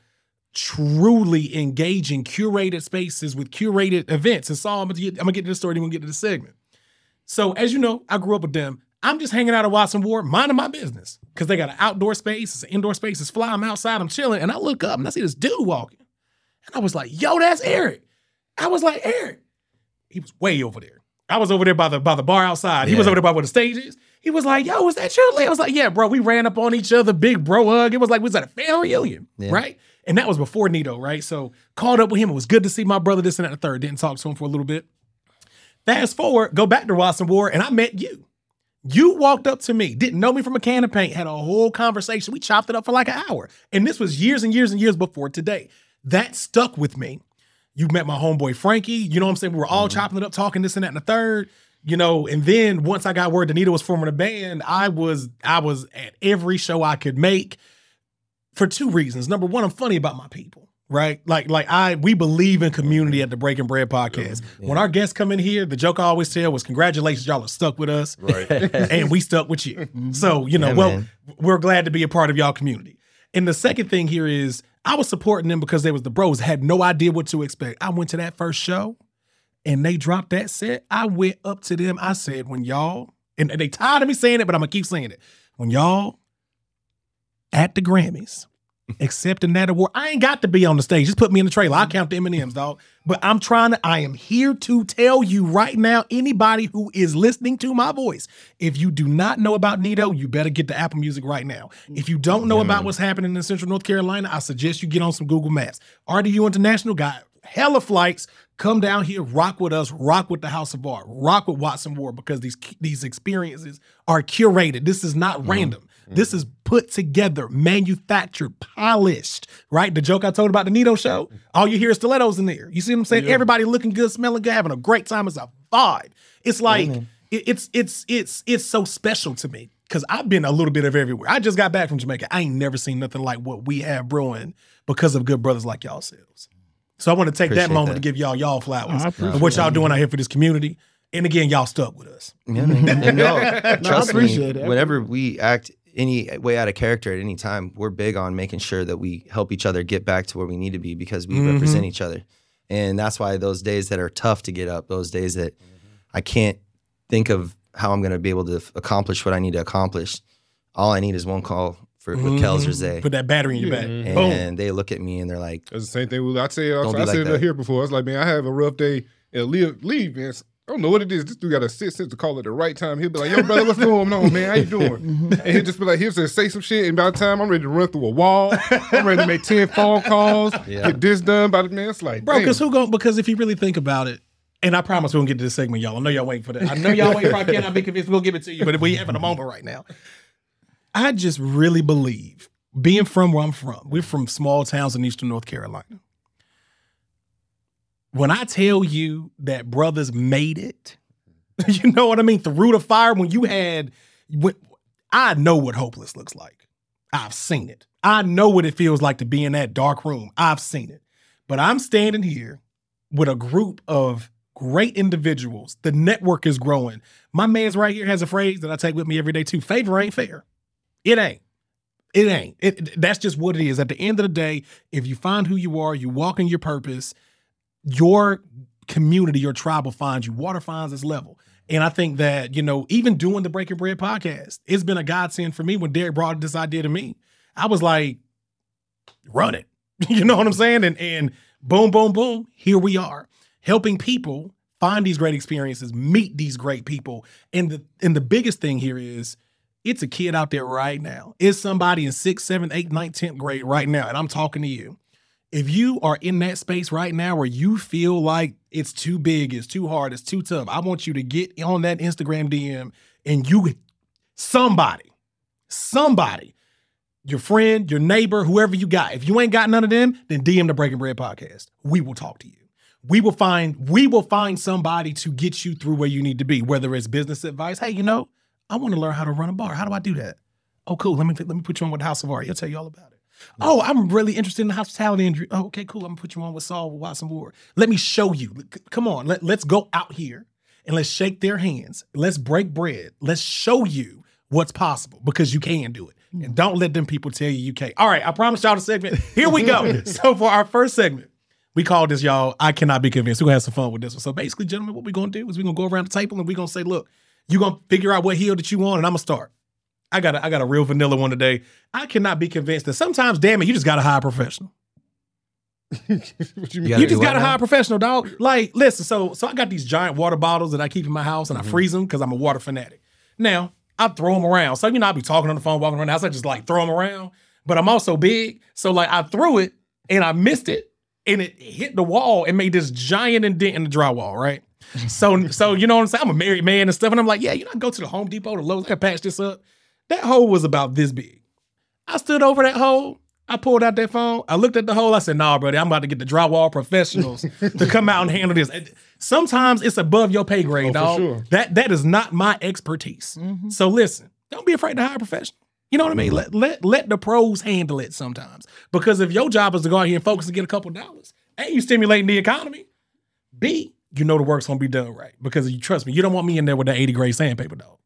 truly engaging curated spaces with curated events. And so I'm gonna get, I'm gonna get to the story, we'll get to the segment. So as you know, I grew up with them. I'm just hanging out at Watts and Ward, minding my business. Cause they got an outdoor space, it's an indoor space, it's fly, I'm outside, I'm chilling, and I look up and I see this dude walking. And I was like, yo, that's Eric. I was like, Eric. He was way over there. I was over there by the by the bar outside. He was over there by where the stage is. He was like, yo, was that you? I was like, yeah, bro. We ran up on each other, big bro hug. It was like we was at a family reunion, Yeah. right? And that was before Nito, right? So called up with him. It was good to see my brother, this and that, and the third. Didn't talk to him for a little bit. Fast forward, go back to Watts and Ward, and I met you. You walked up to me, didn't know me from a can of paint, had a whole conversation. We chopped it up for like an hour. And this was years and years and years before today. That stuck with me. You met my homeboy Frankie. You know what I'm saying? We were all mm-hmm. chopping it up, talking this and that and the third. You know, and then once I got word Danita was forming a band, I was I was at every show I could make for two reasons. Number one, I'm funny about my people, right? Like, like I we believe in community mm-hmm. at the Breaking Bread podcast. Mm-hmm. When our guests come in here, the joke I always tell was, "Congratulations, y'all are stuck with us, Right. and we stuck with you." So you know, Yeah, well, man. we're glad to be a part of y'all community. And the second thing here is, I was supporting them because they was the bros. Had no idea what to expect. I went to that first show, and they dropped that set. I went up to them. I said, "When y'all," and they tired of me saying it, but I'm gonna keep saying it. When y'all at the Grammys accepting that award. I ain't got to be on the stage. Just put me in the trailer. I'll mm-hmm. count the M&Ms, dog. But I'm trying to, I am here to tell you right now, anybody who is listening to my voice, if you do not know about Nito, you better get to Apple Music right now. If you don't know about what's happening in Central North Carolina, I suggest you get on some Google Maps. RDU International got hella flights. Come down here, rock with us, rock with the House of Art, rock with Watts and Ward because these these experiences are curated. This is not mm-hmm. random. This mm-hmm. is put together, manufactured, polished, right? The joke I told about the Nito show, all you hear is stilettos in there. You see what I'm saying? Everybody looking good, smelling good, having a great time. It's a vibe. It's like it- it's it's it's it's so special to me because I've been a little bit of everywhere. I just got back from Jamaica. I ain't never seen nothing like what we have brewing because of good brothers like y'all selves. So I want to take that moment that. to give y'all y'all flowers appreciate what y'all that. doing out here for this community. And again, y'all stuck with us. Yeah. And no, trust appreciate me. it. Whenever we act any way out of character at any time, we're big on making sure that we help each other get back to where we need to be because we Mhm. represent each other. And that's why those days that are tough to get up, those days that mm-hmm. I can't think of how I'm going to be able to f- accomplish what I need to accomplish. All I need is one call for with mm-hmm. Kels or Zay. Put that battery in your back. Mm-hmm. And Boom. they look at me and they're like, That's the same thing. with- I say, I, Don't be I like said that. here before. I was like, man, I have a rough day and leave, leave, man. I don't know what it is. This dude got a sit, sense to call at the right time. He'll be like, yo, brother, what's going on, man? How you doing? Mm-hmm. and he'll just be like, he'll just say some shit. And by the time I'm ready to run through a wall, I'm ready to make 10 phone calls, Yeah. get this done by the man. It's like, Bro, because who going because if you really think about it, and I promise we won't get to this segment, y'all. I know y'all waiting for that. I know y'all waiting for it. I cannot be convinced. We'll give it to you, but if we having a moment right now. I just really believe, being from where I'm from, we're from small towns in eastern North Carolina. When I tell you that brothers made it, you know what I mean? Through the fire, when you had, when, I know what hopeless looks like. I've seen it. I know what it feels like to be in that dark room. I've seen it. But I'm standing here with a group of great individuals. The network is growing. My man's right here has a phrase that I take with me every day too. Favor ain't fair. It ain't. It ain't. It, that's just what it is. At the end of the day, if you find who you are, you walk in your purpose, your community, your tribe will find you. Water finds its level. And I think that, you know, even doing the Breaking Bread podcast, it's been a godsend for me when Derek brought this idea to me. I was like, run it. you know what I'm saying? And and boom, boom, boom, here we are. Helping people find these great experiences, meet these great people. And the and the biggest thing here is it's a kid out there right now. It's somebody in sixth, seventh, eighth, ninth, tenth grade right now. And I'm talking to you. If you are in that space right now where you feel like it's too big, it's too hard, it's too tough, I want you to get on that Instagram DM and you somebody, somebody, your friend, your neighbor, whoever you got. If you ain't got none of them, then DM the Breaking Bread podcast. We will talk to you. We will find we will find somebody to get you through where you need to be. Whether it's business advice, hey, you know, I want to learn how to run a bar. How do I do that? Oh, cool. Let me let me put you on with House of Art. He'll tell you all about it. Oh, I'm really interested in the hospitality industry. Oh, okay, cool. I'm gonna put you on with Saul Watts and Ward. Let me show you. C- Come on, let, let's go out here and let's shake their hands. Let's break bread. Let's show you what's possible because you can do it. Hmm. And don't let them people tell you you can't. All right, I promised y'all the segment. Here we go. so for our first segment, we call this y'all. I cannot be convinced. We're gonna have some fun with this one. So basically, gentlemen, what we're gonna do is we're gonna go around the table and we're gonna say, look, you're gonna figure out what heel that you want, and I'm gonna start. I got a, I got a real vanilla one today. I cannot be convinced that sometimes, damn it, you just got to hire a professional. what you You mean? gotta You just got to now? hire a professional, dog. Like, listen, so so I got these giant water bottles that I keep in my house and Mm-hmm. I freeze them because I'm a water fanatic. Now I throw them around. So you know I'd be talking on the phone, walking around the house. I just like throw them around. But I'm also big, so like I threw it and I missed it, and it hit the wall and made this giant indent in the drywall. Right. So so you know what I'm saying? I'm a married man and stuff, and I'm like, yeah, you know, I go to the Home Depot, the Lowe's, I can patch this up. That hole was about this big. I stood over that hole. I pulled out that phone. I looked at the hole. I said, "Nah, brother, I'm about to get the drywall professionals to come out and handle this." Sometimes it's above your pay grade, Oh, dog. sure. That that is not my expertise. Mm-hmm. So listen, don't be afraid to hire a professional. You know what I mean? Let let let the pros handle it sometimes. Because if your job is to go out here and focus and get a couple dollars, A, you stimulating the economy. B, you know the work's gonna be done right. Because you trust me, you don't want me in there with that 80 grade sandpaper dog.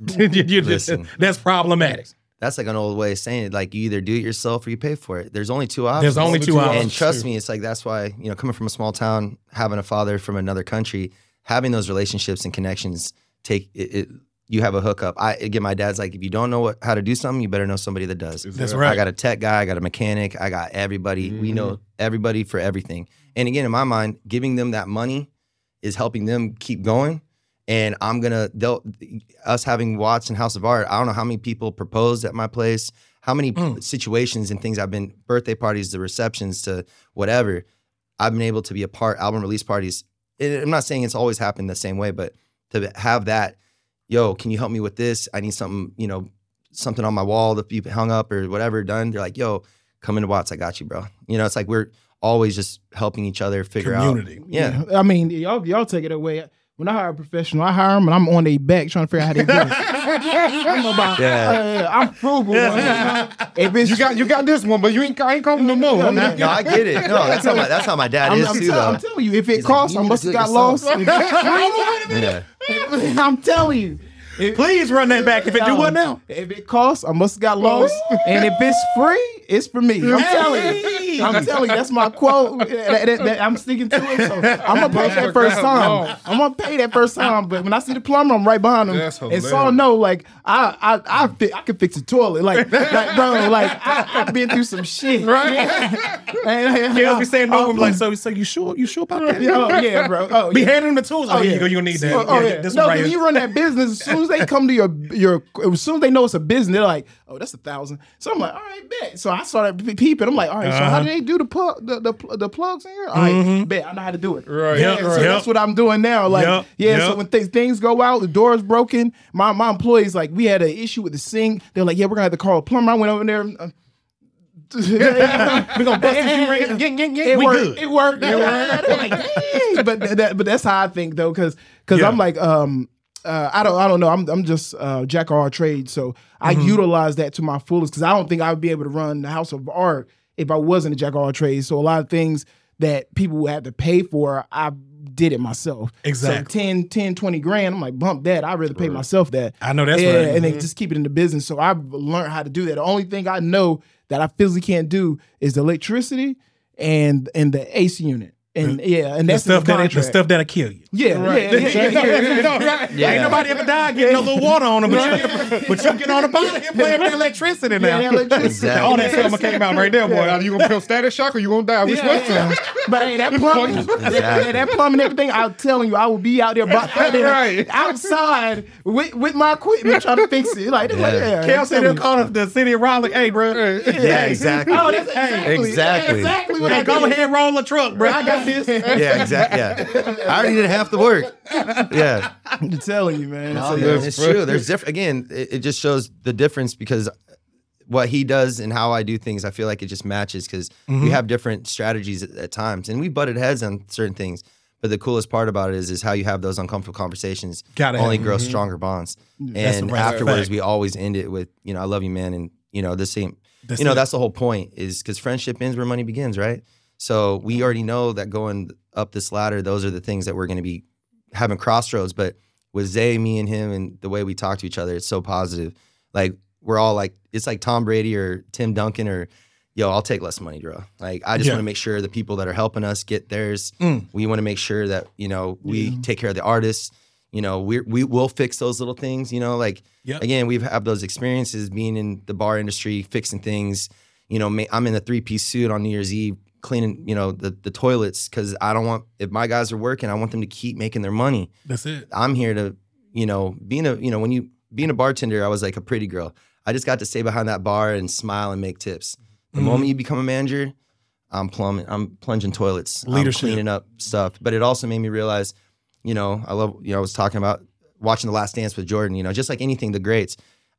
You just- Listen. that's problematic. That's like an old way of saying it. Like you either do it yourself or you pay for it. There's only two options. There's only two two options. And trust me, it's like that's why you know coming from a small town, having a father from another country, having those relationships and connections take it. it you have a hookup. I again, my dad's like, if you don't know what how to do something, you better know somebody that does. That's right. I got a tech guy, I got a mechanic, I got everybody. We know everybody for everything. And again, in my mind, giving them that money is helping them keep going. And I'm gonna they'll us having Watts and House of Art. I don't know how many people proposed at my place, how many Mm. situations and things I've been birthday parties, the receptions to whatever. I've been able to be a part, album release parties. And I'm not saying it's always happened the same way, but to have that, yo, can you help me with this? I need something, you know, something on my wall that you hung up or whatever done. They're like, yo, come into Watts, I got you, bro. You know, it's like we're always just helping each other figure Community. out. Yeah. I mean, y'all y'all take it away. When I hire a professional, I hire them and I'm on their back trying to figure out how they do it. I'm about, Yeah. uh, I'm frugal. man. If it's You got you got this one, but you ain't I ain't calling no more. No, I get it. No, that's how my that's how my dad I'm, is I'm too, tell- I'm though. telling you, if it like, costs, you I must to have got it lost. Yeah. I'm telling you. If, Please run that back. If it do what now? If it costs, I must have got lost. and if it's free, it's for me. I'm telling you. I'm telling you, that's my quote. That- that- that- I'm sticking to it. So I'm gonna pay that first time. I'm gonna pay that first time. But when I see the plumber, I'm right behind him. That's and so hilarious. know, like I I I, fi- I can fix a toilet. Like, like bro, like I, I've been through some shit. Right? Yeah, be uh, saying no. Uh, I'm like, so, so you sure? You sure about that? Oh yeah, bro. Oh Be yeah. handing the tools. Oh, Oh, yeah. yeah. you go. You need that. Oh, yeah, yeah. This no, right you run that business, as soon as they come to your your, as soon as they know it's a business, they're like, "Oh, that's a thousand. So I'm like, "All right, bet." So I started peeping. I'm like, "All right, so how do they do the plug the, the the plugs in here? All right, bet I know how to do it." Right. Yep, so right. that's what I'm doing now. Like, Yep, yeah. yep. So when th- things go out, the door's broken. My my employees like, we had an issue with the sink. They're like, "Yeah, we're gonna have to call a plumber." I went over there. uh, we gonna bust you right. Gang, gang. it worked. It worked. It worked. like. But that, but that's how I think though, because because Yeah. I'm like, um, uh, I don't I don't know. I'm I'm just uh, jack of all trades, so I Mm-hmm. utilize that to my fullest because I don't think I would be able to run the house of art if I wasn't a jack of all trades. So a lot of things that people would have to pay for, I did it myself. Exactly. So 10, 10, 20 grand, I'm like, bump that. I'd rather pay myself that. I know that's yeah, right. And then just keep it in the business. So I've learned how to do that. The only thing I know that I physically can't do is the electricity and and the AC unit. And yeah, and The that's stuff the that the stuff that'll kill you. Yeah, yeah, yeah, yeah, yeah. Yeah. Ain't nobody ever died getting a little water on them, but you, but you get on the bottom here playing with electricity now. Yeah, electricity. Exactly. All that stuff came out right there, boy. Are you gonna feel static shock or you gonna die? Which one? But hey, that plumbing, that, that plumbing, everything. I'm telling you, I will be out there, by, out there Right. outside with, with my equipment trying to fix it. Like, yeah. like yeah, Kel I'm said telling they'll call us the city of Raleigh. Hey, bro. you. Yeah, exactly. Oh, that's exactly, Exactly. exactly what Hey, go ahead roll a truck, bro. I got this. Yeah, exactly. Yeah, I already did half the work. Yeah, I'm telling you, man. no, So, man, it's true. There's different. Again, it, it just shows the difference because what he does and how I do things, I feel like it just matches because we mm-hmm. have different strategies at, at times, and we butted heads on certain things. But the coolest part about it is, is how you have those uncomfortable conversations. Gotta only have- grow mm-hmm. stronger bonds, That's and right afterwards fact. we always end it with, you know, I love you, man, and you know the same. That's you know it. that's the whole point is because friendship ends where money begins, right? So we already know that going up this ladder, those are the things that we're going to be having crossroads. But with Zay, me and him, and the way we talk to each other, it's so positive. Like we're all like, it's like Tom Brady or Tim Duncan or, yo, I'll take less money, bro. Like I just Yeah. want to make sure the people that are helping us get theirs. Mm. We want to make sure that you know we take care of the artists. You know, we we will fix those little things. You know, like Yep. again, we've had those experiences being in the bar industry, fixing things. You know, I'm in a three piece suit on New Year's Eve cleaning, you know, the the toilets because I don't want if my guys are working, I want them to keep making their money. That's it. I'm here to, you know, being a, you know, when you being a bartender, I was like a pretty girl. I just got to stay behind that bar and smile and make tips. The Mm-hmm. moment you become a manager, I'm plumbing, I'm plunging toilets, Leadership. I'm cleaning up stuff. But it also made me realize, you know, I love, you know, I was talking about watching The Last Dance with Jordan. You know, just like anything, the greats.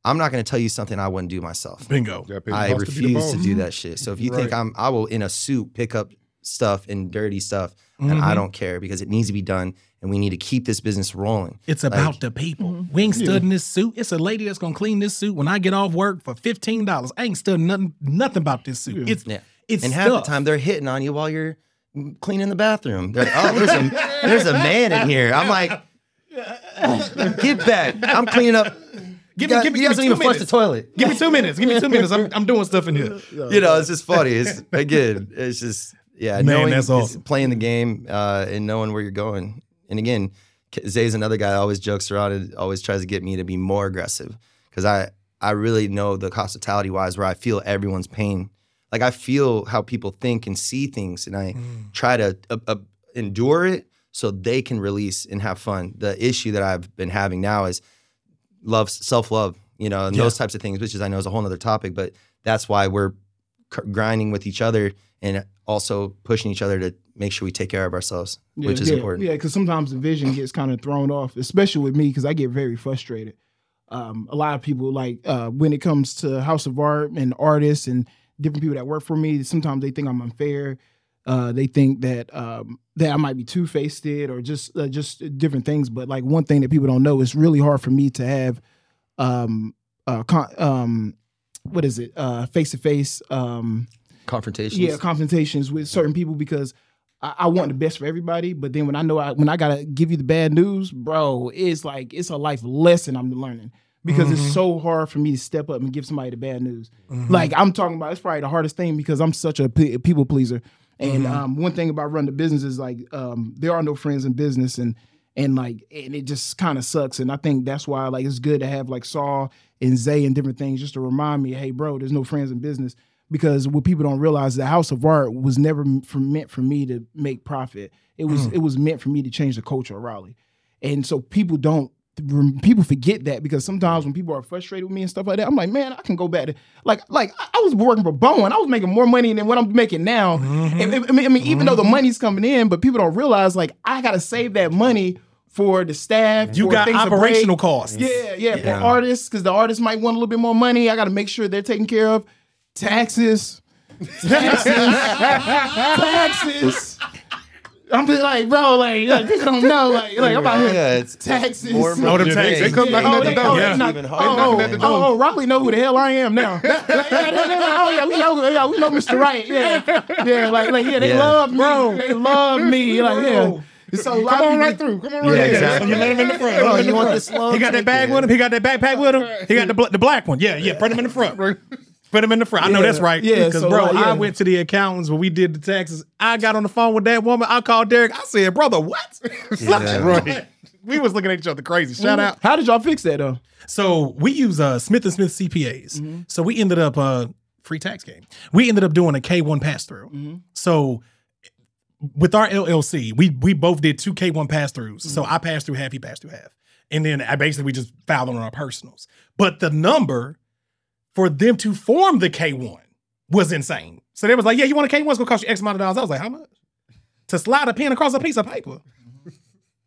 I'm not going to tell you something I wouldn't do myself. Bingo. Yeah, I boss to refuse to do that shit. So if you think I'm, I will in a suit pick up stuff and dirty stuff, and Mm-hmm. I don't care because it needs to be done, and we need to keep this business rolling. It's about the people. We ain't studying this suit. It's a lady that's gonna clean this suit when I get off work for fifteen dollars. I ain't studying nothing, nothing about this suit. It's Yeah. it's and half the time they're hitting on you while you're cleaning the bathroom. They're like, oh, there's a there's a man in here. I'm like, get back. I'm cleaning up. Give me, guys, give me, you give guys me don't two even flush the minutes. toilet. Give me two minutes. Give me two minutes. I'm, I'm doing stuff in here. You know, it's just funny. It's again, it's just yeah, Man, knowing that's it's awesome. playing the game uh, and knowing where you're going. And again, K- Zay's another guy that always jokes around and always tries to get me to be more aggressive because I I really know the hospitality wise where I feel everyone's pain. Like I feel how people think and see things, and I Mm. try to uh, uh, endure it so they can release and have fun. The issue that I've been having now is love, self love, you know, and Yeah. those types of things, which is I know is a whole other topic, but that's why we're c- grinding with each other and also pushing each other to make sure we take care of ourselves, which is yeah, important. Yeah, because sometimes the vision gets kind of thrown off, especially with me, because I get very frustrated. Um, a lot of people like uh, when it comes to House of Art and artists and different people that work for me, sometimes they think I'm unfair. Uh, they think that um, that I might be two faced or just uh, just different things. But like one thing that people don't know, it's really hard for me to have um, uh, con- um, what is it face to face Confrontations. yeah confrontations with certain people because I, I want the best for everybody but then when i know I, when i gotta give you the bad news bro it's like it's a life lesson i'm learning because it's so hard for me to step up and give somebody the bad news like i'm talking about it's probably the hardest thing because i'm such a people pleaser and um, one thing about running the business is like um, there are no friends in business and and like and it just kind of sucks. And i think that's why like it's good to have like saul and zay and different things just to remind me hey bro there's no friends in business. Because what people don't realize the house of art was never for, meant for me to make profit. It was it was meant for me to change the culture of raleigh. And so people don't people forget that because sometimes when people are frustrated with me and stuff like that, I'm like, man, I can go back to like like I was working for Bowen. I was making more money than what I'm making now. Mm-hmm. And- and- I mean, I mean, even though the mm-hmm. money's coming in, but people don't realize like I gotta save that money for the staff. You got operational costs. Yeah, yeah, for artists because the artists might want a little bit more money. I got to make sure they're taken care of. Taxes, taxes, taxes. I'm just like, bro, like, like people don't know, like, like I'm out here. Yeah, it's Taxes. more Oh, them money. taxes. They come knocking Oh, at the they- door. oh, Yeah. they knock- Even oh, harder. oh, Knocking at the oh, door. oh, oh, Rockley know who the hell I am now. Oh yeah, we know, yeah, we know Mr. Right. Yeah, yeah, like, like, yeah, they Yeah. love me. They love me. Like, yeah. So a lot Come of on people- right through. Come on Yeah, right exactly. You let him in the front. Oh, you want this long? He got that bag with him. He got that backpack with him. He got the bl- the black one. Yeah, yeah. Put him in the front. Put him in the front. I know that's right. yeah, Because so, bro, like, yeah. I went to the accountants when we did the taxes. I got on the phone with that woman. I called Derek. I said, brother, what? Yeah. right. We was looking at each other crazy. Shout out. How did y'all fix that though? So we use uh, Smith and Smith CPAs. Mm-hmm. So we ended up uh, free tax game. We ended up doing a K one pass through. Mm-hmm. So with our LLC, we we both did two K one pass throughs. So Mm-hmm. I passed through half, he passed through half, and then I basically we just filed on our personals. But the number for them to form the K one was insane. So they was like, "Yeah, you want a K one? It's gonna cost you X amount of dollars." I was like, "How much?" To slide a pen across a piece of paper.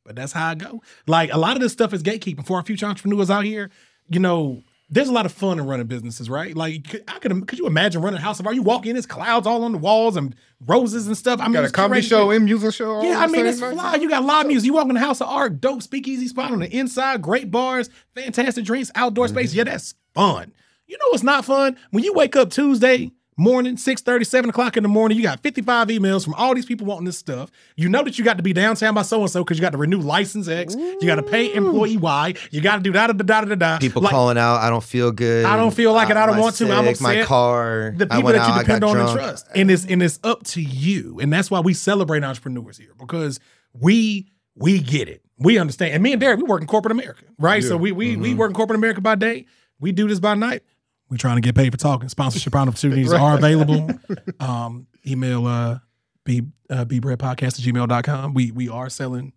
But that's how I go. Like a lot of this stuff is gatekeeping for our future entrepreneurs out here. You know, there's a lot of fun in running businesses, right? Like, could- I could could you imagine running a house of art? You walk in, it's clouds all on the walls and roses and stuff. I mean, Got a comedy crazy. show and music show. all Yeah, I mean, it's fly. You got live music. You walk in the house of art, dope speakeasy spot on the inside, great bars, fantastic drinks, outdoor Mm-hmm. space. Yeah, that's fun. You know what's not fun? When you wake up Tuesday morning, 6 7 o'clock in the morning, you got 55 emails from all these people wanting this stuff. You know that you got to be downtown by so and so because you got to renew license X. You got to pay employee Y. You got to do da da da da da da. People Like, calling out. I don't feel good. I don't feel like it, I don't I'm want to, I'm sick, My upset. car. the I people went that you out, I depend got on and drunk. trust. And it's and it's up to you. And that's why we celebrate entrepreneurs here because we we get it. We understand. And me and Derek, we work in corporate America, right? So we we Mm-hmm. we work in corporate America by day. We do this by night. We trying to get paid for talking. Sponsorship opportunities are available. Um, email uh b uh bbreadpodcast at gmail.com. We we are selling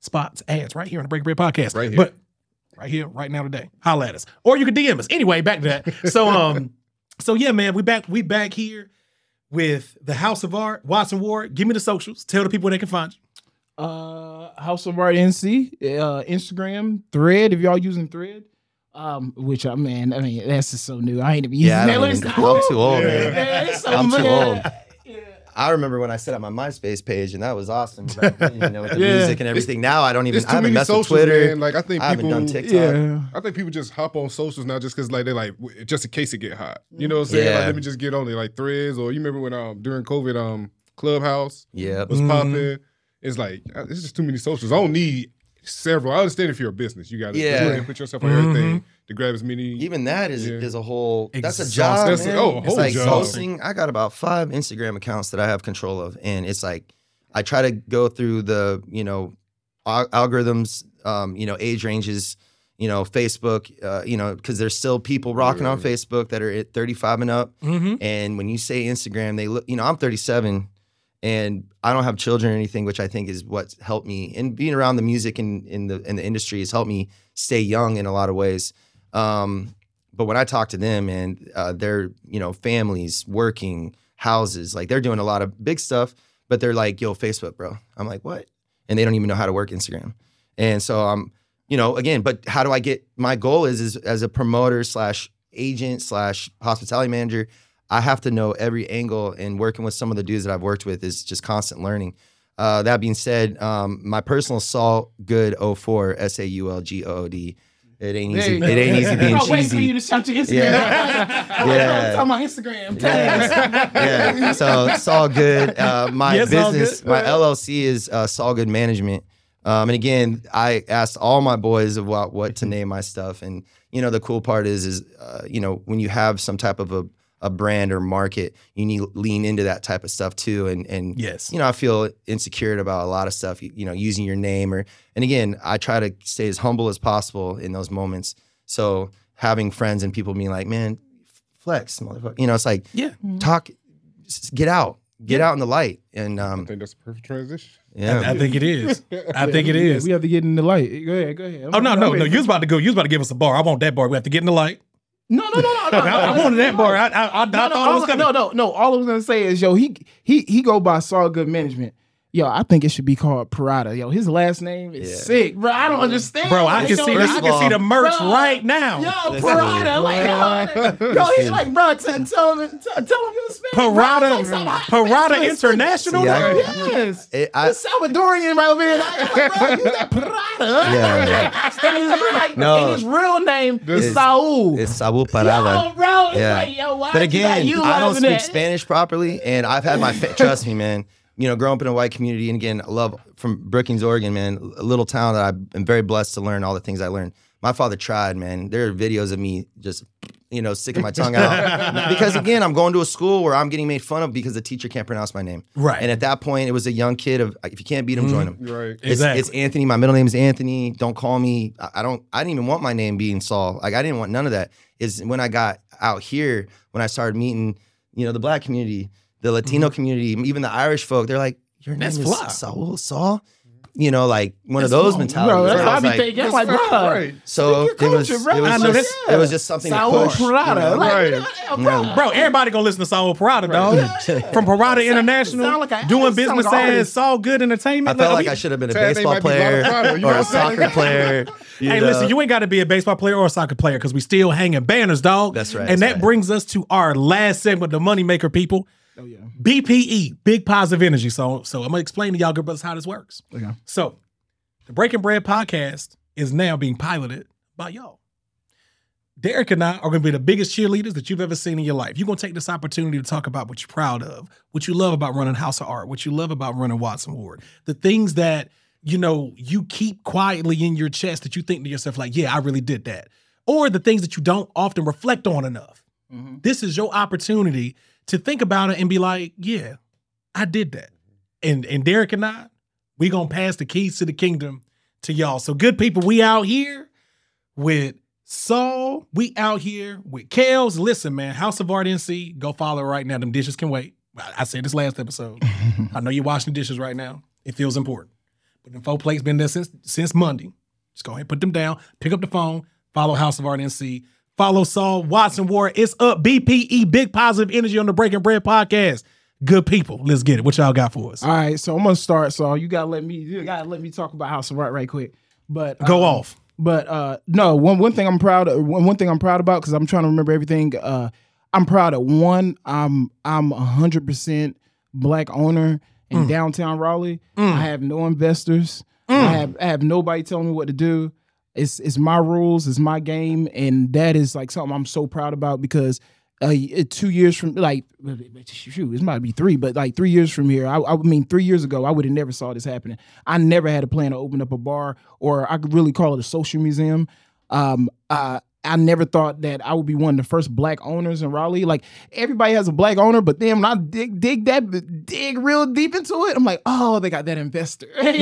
spots, ads right here on the Break Bread Podcast. Right here. But right here, right now today. Holla at us. Or you can DM us. Anyway, back to that. So um, so yeah, man, we back, we back here with the House of Art, Watts and Ward. Give me the socials. Tell the people where they can find you. Uh, House of Art NC, uh, Instagram, Thread. If y'all using Thread, um, which I mean, I mean that's just so new. I ain't even using Yeah, that. Even, I'm too old, man. Yeah, it's so I'm too man. old. I remember when I set up my MySpace page, and that was awesome. Back you know, with the Yeah. music and everything. Now I don't even. There's I too haven't many messed with socials, Twitter. man. Like I think I haven't people, done TikTok. Yeah. I think people just hop on socials now just because like they like just in case it get hot. You know what I'm saying? Like, Yeah. let me just get on it like threads or you remember when um during COVID um Clubhouse Yep. was Mhm. popping. It's like uh, it's just too many socials. I don't need several. I understand if you're a business, you got to Yeah. put yourself on Mhm. everything to grab as many. Even that is Yeah. is a whole. That's a job. That's a- oh, a it's whole like job. posting. I got about five Instagram accounts that I have control of, and it's like I try to go through the you know al- algorithms, um, you know age ranges, you know Facebook, uh, you know because there's still people rocking on Facebook that are at 35 and up, Mm-hmm. and when you say Instagram, they look. You know, I'm 37, and I don't have children or anything, which I think is what's helped me. And being around the music and in the in the industry has helped me stay young in a lot of ways. Um, but when I talk to them and uh, they're you know families, working, houses, like they're doing a lot of big stuff, but they're like, "Yo, Facebook, bro." I'm like, "What?" And they don't even know how to work Instagram. And so I'm, you know, again, but how do I get? My goal is, is as a promoter slash agent slash hospitality manager. I have to know every angle. And working with some of the dudes that I've worked with is just constant learning. Uh, that being said, um, my personal Saul Good 04 S A U L G O O D. It ain't easy. It ain't easy being Bro, wait for you cheesy. to shout your Instagram. Yeah. I'm Yeah. talking about Instagram. yeah. So it's all good. Uh, my Yes, business, good. my LLC is uh, Saul Good Management. Um, and again, I asked all my boys about what to name my stuff. And you know, the cool part is, is uh, you know, when you have some type of a, a brand or market, you need lean into that type of stuff too. And and Yes. you know, I feel insecure about a lot of stuff. You, you know, using your name or. And again, I try to stay as humble as possible in those moments. So having friends and people being like, man, flex, motherfucker. You know, it's like Yeah. talk, get out, get out in the light, and um, I think that's a perfect transition. yeah. I think it is. I think it is. We have to get in the light. Go ahead, go ahead. Oh no, I'm no, ready. no! You was about to go. You was about to give us a bar. I want that bar. We have to get in the light. No, no, no, no, no. I, I wanted that bar. I, I, I, I No, thought no, it was coming. no, no, no. All I was gonna say is, yo, he he he go by Saul Good Management. Yo, I think it should be called Parada. Yo, his last name is Yeah. sick, bro. I don't understand. Bro, I can see. The, I can see the merch Bro. right now. Yo, Listen. Parada, like, yo, yo, he's like, bro, tell, tell him, tell, tell him you Spanish. bro. Parada, Parada International. See, I- Yes, It- I- the Salvadorian right over here. Like, bro, you that Parada. Yeah, yeah. And his, like, No. and his real name is It's- Saul. It's Sabu Yo, Parada. bro, it's Yeah. like, yo, why But again, you I don't speak that? Spanish properly, and I've had my fa- trust me, man. You know, growing up in a white community, and again, I love from Brookings, Oregon, man, a little town that I'm very blessed to learn all the things I learned. My father tried, man. There are videos of me just, you know, sticking my tongue out because again, I'm going to a school where I'm getting made fun of because the teacher can't pronounce my name. Right. And at that point, it was a young kid of if you can't beat him, mm-hmm. join him. Right. It's, Exactly. it's Anthony. My middle name is Anthony. Don't call me. I, I don't. I didn't even want my name being Saul. Like I didn't want none of that. Is when I got out here when I started meeting, you know, the black community, the Latino mm-hmm. community, even the Irish folk. They're like, your name That's is fly. Saul. Saul. You know, like one of those mentalities. Bro, that's I what I be like- thinking. I'm like, bro, Right. so Speak it was. culture, bro. It was, just, this- it was just something Saul to push. you Parada. know? Like, Right. Uh, uh, yeah, bro. Bro, everybody gonna listen to Saul Parada, dog. From Parada International, like a- doing business like as. Saul Good Entertainment. I felt Look, like mean, I should have been a baseball might be player Lotto, you know or what a I'm saying? soccer player. you Hey, know? listen, you ain't got to be a baseball player or a soccer player because we still hanging banners, dog. That's right, And that's that right. brings us to our last segment, the moneymaker people. Oh, yeah. BPE, big positive energy. So, so I'm gonna explain to y'all, good brothers, how this works. Okay. So, the Breaking Bread podcast is now being piloted by y'all. Derek and I are going to be the biggest cheerleaders that you've ever seen in your life. You're going to take this opportunity to talk about what you're proud of, what you love about running House of Art, what you love about running Watts and Ward, the things that you know you keep quietly in your chest that you think to yourself like, "Yeah, I really did that," or the things that you don't often reflect on enough. Mm-hmm. This is your opportunity to think about it and be like, "Yeah, I did that." And and Derek and I, we gonna pass the keys to the kingdom to y'all. So good people, we out here with Saul. We out here with Kels. Listen, man, House of Art NC. Go follow right now. Them dishes can wait. I I said this last episode. I know you're washing the dishes right now. It feels important. But the four plates been there since since Monday. Just go ahead, put them down, pick up the phone, follow House of Art NC, follow Saul Watts and Ward. It's up. BPE, big positive energy on the Breaking Bread podcast. Good people. Let's get it. What y'all got for us? All right, so I'm gonna start. Saul. you gotta let me, you gotta let me talk about House of Art right quick. But Go um, off. But uh, no, one one thing I'm proud of. One, one thing I'm proud about because I'm trying to remember everything. Uh, I'm proud of one. I'm I'm hundred percent black owner in Mm. downtown Raleigh. I have no investors. I have I have nobody telling me what to do. It's it's my rules. It's my game, and that is like something I'm so proud about because. Uh, two years from like shoot, it might be three, but like three years from here, I, I mean, three years ago, I would have never saw this happening. I never had a plan to open up a bar, or I could really call it a social museum. Um, uh, I never thought that I would be one of the first black owners in Raleigh. Like everybody has a black owner, but then when I dig dig that dig real deep into it, I'm like, oh, they got that investor. they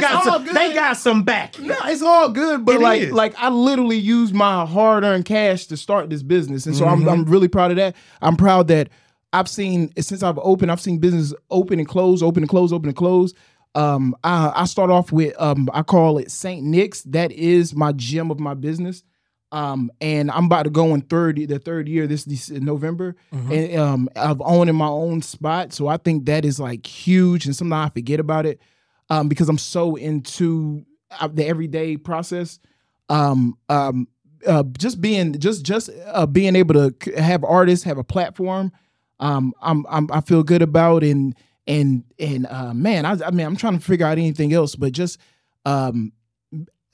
got some, they got some back. No, it's all good, but It like is. like I literally used my hard earned cash to start this business, and so I'm Mm-hmm. I'm really proud of that. I'm proud that I've seen since I've opened, I've seen business open and close, open and close, open and close. Um, I I start off with um I call it Saint Nick's. That is my gem of my business. Um, and I'm about to go in third the third year this, this November, and um of owning my own spot. So I think that is like huge, and sometimes I forget about it, um, because I'm so into uh, the everyday process. Um, um, uh, just being just just uh, being able to have artists have a platform. Um, I'm, I'm I feel good about and and and uh, man, I, I mean I'm trying to figure out anything else, but just um,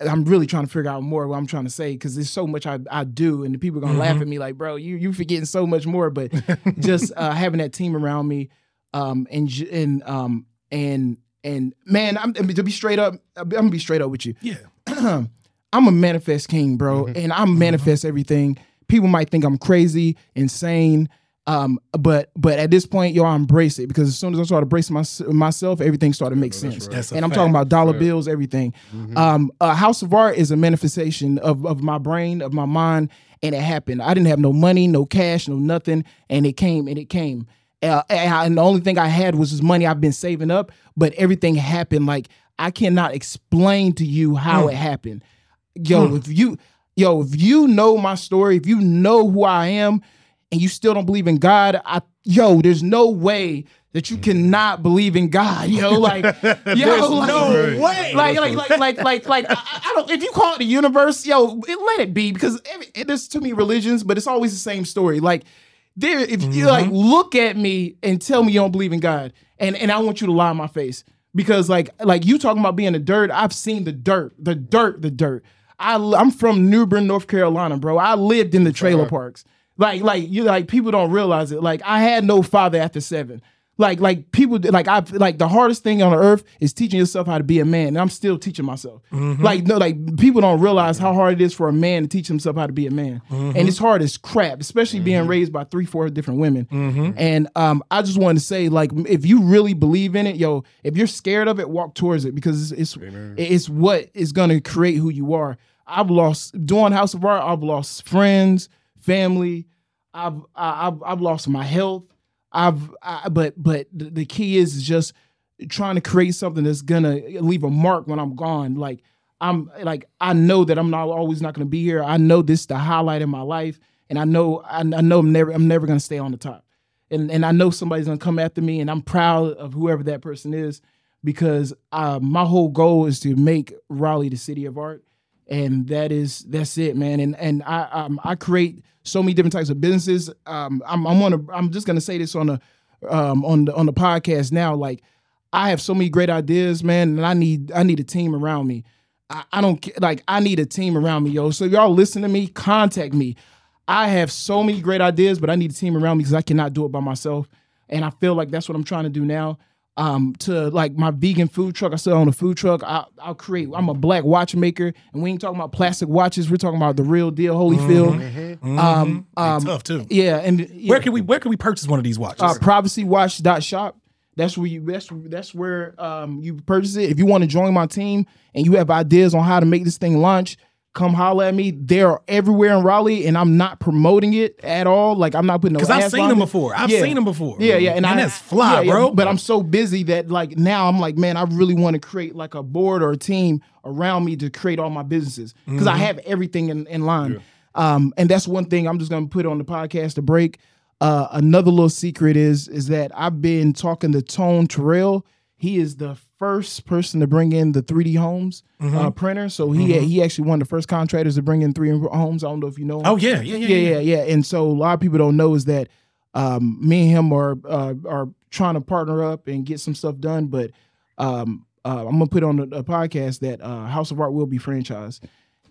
I'm really trying to figure out more what I'm trying to say because there's so much I, I do, and the people are gonna laugh at me like, bro, you you forgetting so much more. But just uh, having that team around me, um, and and um and and man, I'm to be straight up, I'm gonna be straight up with you. Yeah. I'm a manifest king, bro, and I manifest everything. People might think I'm crazy, insane, um, but but at this point, yo, I embrace it because as soon as I started embracing my, myself, everything started to make sense. That's a and I'm fact. talking about dollar bills, everything. Um, a house of art is a manifestation of of my brain, of my mind, and it happened. I didn't have no money, no cash, no nothing, and it came and it came. Uh, and, I- and the only thing I had was this money I've been saving up, but everything happened. Like I cannot explain to you how it happened. Yo, if you, yo, if you know my story, if you know who I am, and you still don't believe in God, I, yo, there's no way that you cannot believe in God. Yo, like, yo, like, no way. like, like, like, like, like, like, I, I don't. If you call it the universe, yo, it, let it be because every, it is too many religions, but it's always the same story. Like, there, if you like, look at me and tell me you don't believe in God, and and I want you to lie in my face because, like, like you talking about being the dirt. I've seen the dirt, the dirt, the dirt. I, I'm from New Bern, North Carolina, bro. I lived in the trailer parks. Like, like you like people don't realize it. Like, I had no father after seven. Like, like people like I like the hardest thing on earth is teaching yourself how to be a man. And I'm still teaching myself. Mm-hmm. Like, no, like people don't realize how hard it is for a man to teach himself how to be a man. Mm-hmm. And it's hard as crap, especially being mm-hmm. raised by three, four different women. And um, I just wanted to say, like, if you really believe in it, yo, if you're scared of it, walk towards it because it's it's, it's what is gonna create who you are. I've lost doing House of Art. I've lost friends, family. I've I've I've lost my health. I've I, but but the, key is just trying to create something that's gonna leave a mark when I'm gone. Like I'm like I know that I'm not always not gonna be here. I know this is the highlight in my life, and I know I, I know I'm never I'm never gonna stay on the top. And and I know somebody's gonna come after me, and I'm proud of whoever that person is because uh, my whole goal is to make Raleigh the city of art and that is that's it, man. And and I um, I create so many different types of businesses. Um, I'm I'm on a, I'm just gonna say this on the um on the on the podcast now. Like I have so many great ideas, man, and I need I need a team around me. I, I don't like I need a team around me, yo. So y'all listen to me, contact me. I have so many great ideas, but I need a team around me because I cannot do it by myself. And I feel like that's what I'm trying to do now. Um, to like my vegan food truck, I still own a food truck. I, I'll create. I'm a black watchmaker, and we ain't talking about plastic watches. We're talking about the real deal, Holyfield. Um, um, Tough too. yeah, and yeah Where can we where can we purchase one of these watches? uh, privacywatch.shop. That's where you that's that's where um you purchase it. If you want to join my team and you have ideas on how to make this thing launch, come holler at me. They're everywhere in Raleigh, and I'm not promoting it at all. Like I'm not putting no Because I've seen them it. before. I've Yeah. seen them before. Yeah, yeah, and Man, I, that's fly, yeah, yeah, bro. But I'm so busy that like now I'm like, man, I really want to create like a board or a team around me to create all my businesses because Mm-hmm. I have everything in, in line. Um, and that's one thing I'm just gonna put on the podcast to break. Uh, another little secret is is that I've been talking to Tone Terrell. He is the first person to bring in the 3D homes Mm-hmm. uh, printer. So he he actually one of the first contractors to bring in 3D homes. I don't know if you know. Him oh yeah, yeah, yeah, yeah, yeah, yeah. And so a lot of people don't know is that um, me and him are uh, are trying to partner up and get some stuff done. But um, uh, I'm gonna put on a, a podcast that uh, House of Art will be franchised,